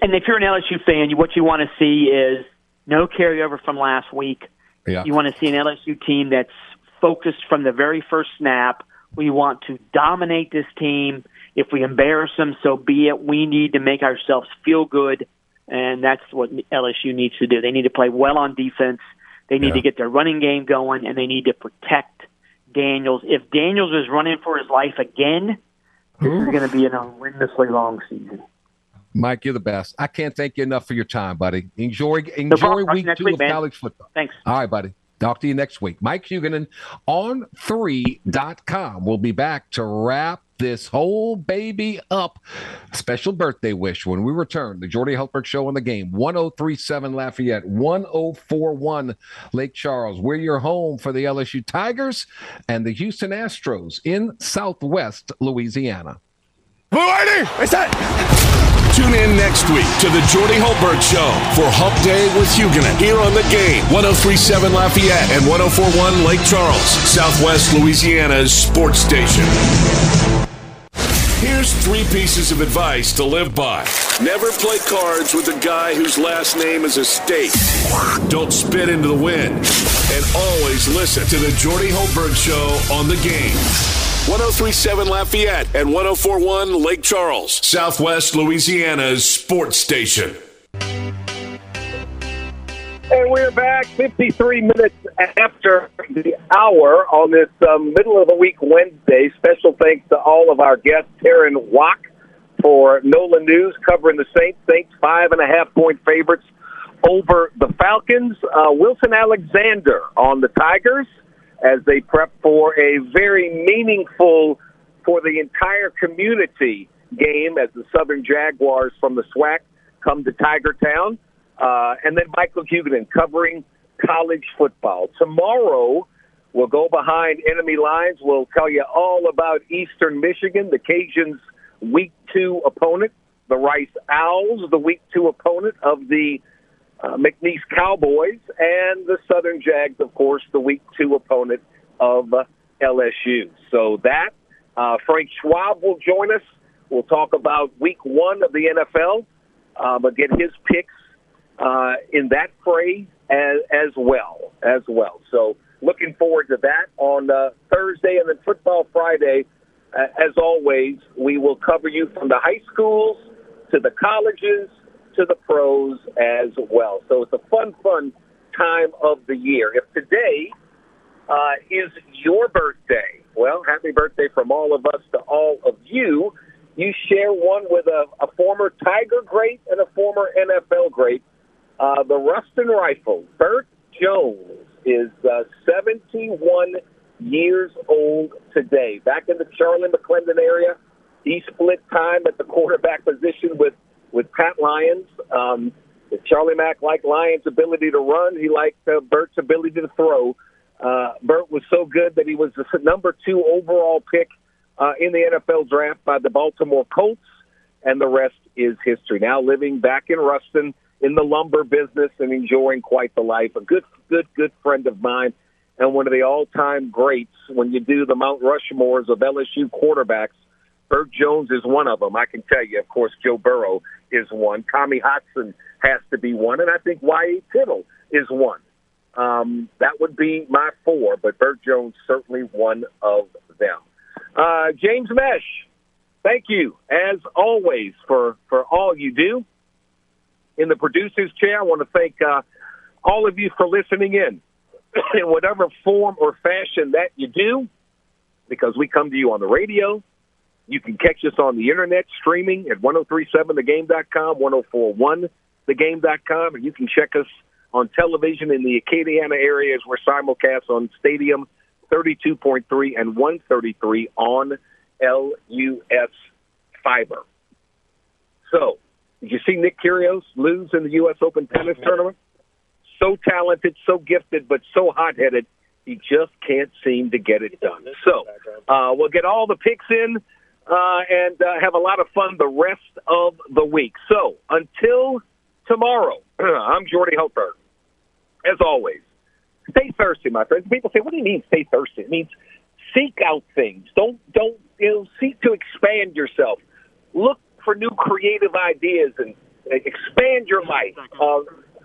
and if you're an LSU fan, what you want to see is no carryover from last week. Yeah. You want to see an LSU team that's focused from the very first snap. We want to dominate this team. If we embarrass them, so be it. We need to make ourselves feel good, and that's what LSU needs to do. They need to play well on defense. They need yeah. to get their running game going, and they need to protect Daniels. If Daniels is running for his life again, this is going to be an horrendously long season. Mike, you're the best. I can't thank you enough for your time, buddy. Enjoy enjoy no week two week, of man. college football. Thanks. All right, buddy. Talk to you next week. Mike Huguenin on 3.com. We'll be back to wrap this whole baby up. Special birthday wish when we return. The Jordy Hultberg Show on the game. 1037 Lafayette, 1041 Lake Charles. We're your home for the LSU Tigers and the Houston Astros in Southwest Louisiana. Blue What's that? Tune in next week to the Jordy Hultberg Show for Hump Day with Huguenin here on the game 1037 Lafayette and 1041 Lake Charles, Southwest Louisiana's sports station. Here's three pieces of advice to live by. Never play cards with a guy whose last name is a. Don't spit into the wind. And always listen to the Jordy Hultberg Show on the game. 1037 Lafayette and 1041 Lake Charles, Southwest Louisiana's sports station. And we're back 53 minutes after the hour on this um, middle of the week Wednesday. Special thanks to all of our guests, Taryn Wack for NOLA News covering the Saints. Saints five and a half point favorites over the Falcons. Uh, Wilson Alexander on the Tigers as they prep for a very meaningful for the entire community game as the Southern Jaguars from the SWAC come to Tiger Town. Uh, and then Michael Huguenin covering college football. Tomorrow, we'll go behind enemy lines. We'll tell you all about Eastern Michigan, the Cajuns' week two opponent, the Rice Owls, the week two opponent of the uh, McNeese Cowboys, and the Southern Jags, of course, the week two opponent of uh, LSU. So that, uh, Frank Schwab will join us. We'll talk about week one of the NFL, uh, but get his picks uh, in that fray as, as well. As well. So looking forward to that on uh, Thursday and then Football Friday. Uh, as always, we will cover you from the high schools to the colleges to the pros as well. So it's a fun, fun time of the year. If today uh, is your birthday, well, happy birthday from all of us to all of you. You share one with a, a former Tiger great and a former NFL great. Uh, the Ruston Rifle, Bert Jones, is uh, 71 years old today. Back in the Charlie McClendon area, he split time at the quarterback position with with Pat Lyons. Um, Charlie Mack liked Lyons' ability to run. He liked uh, Bert's ability to throw. Uh, Bert was so good that he was the number two overall pick uh, in the NFL draft by the Baltimore Colts, and the rest is history. Now living back in Ruston in the lumber business and enjoying quite the life. A good, good, good friend of mine, and one of the all-time greats when you do the Mount Rushmores of LSU quarterbacks. Bert Jones is one of them. I can tell you, of course, Joe Burrow is one. Tommy Hodson has to be one, and I think Y.A. Tittle is one. Um, that would be my four, but Bert Jones certainly one of them. Uh, James Mesh, thank you as always for for all you do. In the producers chair, I want to thank uh, all of you for listening in, in whatever form or fashion that you do, because we come to you on the radio, you can catch us on the internet streaming at 1037thegame.com, 1041thegame.com, and you can check us on television in the Acadiana area as We're simulcast on Stadium 32.3 and 133 on LUS Fiber. So, Did you see Nick Kyrgios lose in the U.S. Open tennis tournament? So talented, so gifted, but so hot-headed, he just can't seem to get it done. So uh, we'll get all the picks in uh, and uh, have a lot of fun the rest of the week. So until tomorrow, I'm Jordy Hultberg. As always, stay thirsty, my friends. People say, "What do you mean, stay thirsty?" It means seek out things. Don't don't you know, seek to expand yourself. Look for new creative ideas and expand your life. Uh,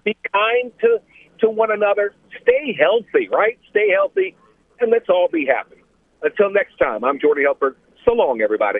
be kind to to one another. Stay healthy, right? Stay healthy, and let's all be happy. Until next time, I'm Jordy Hultberg. So long, everybody.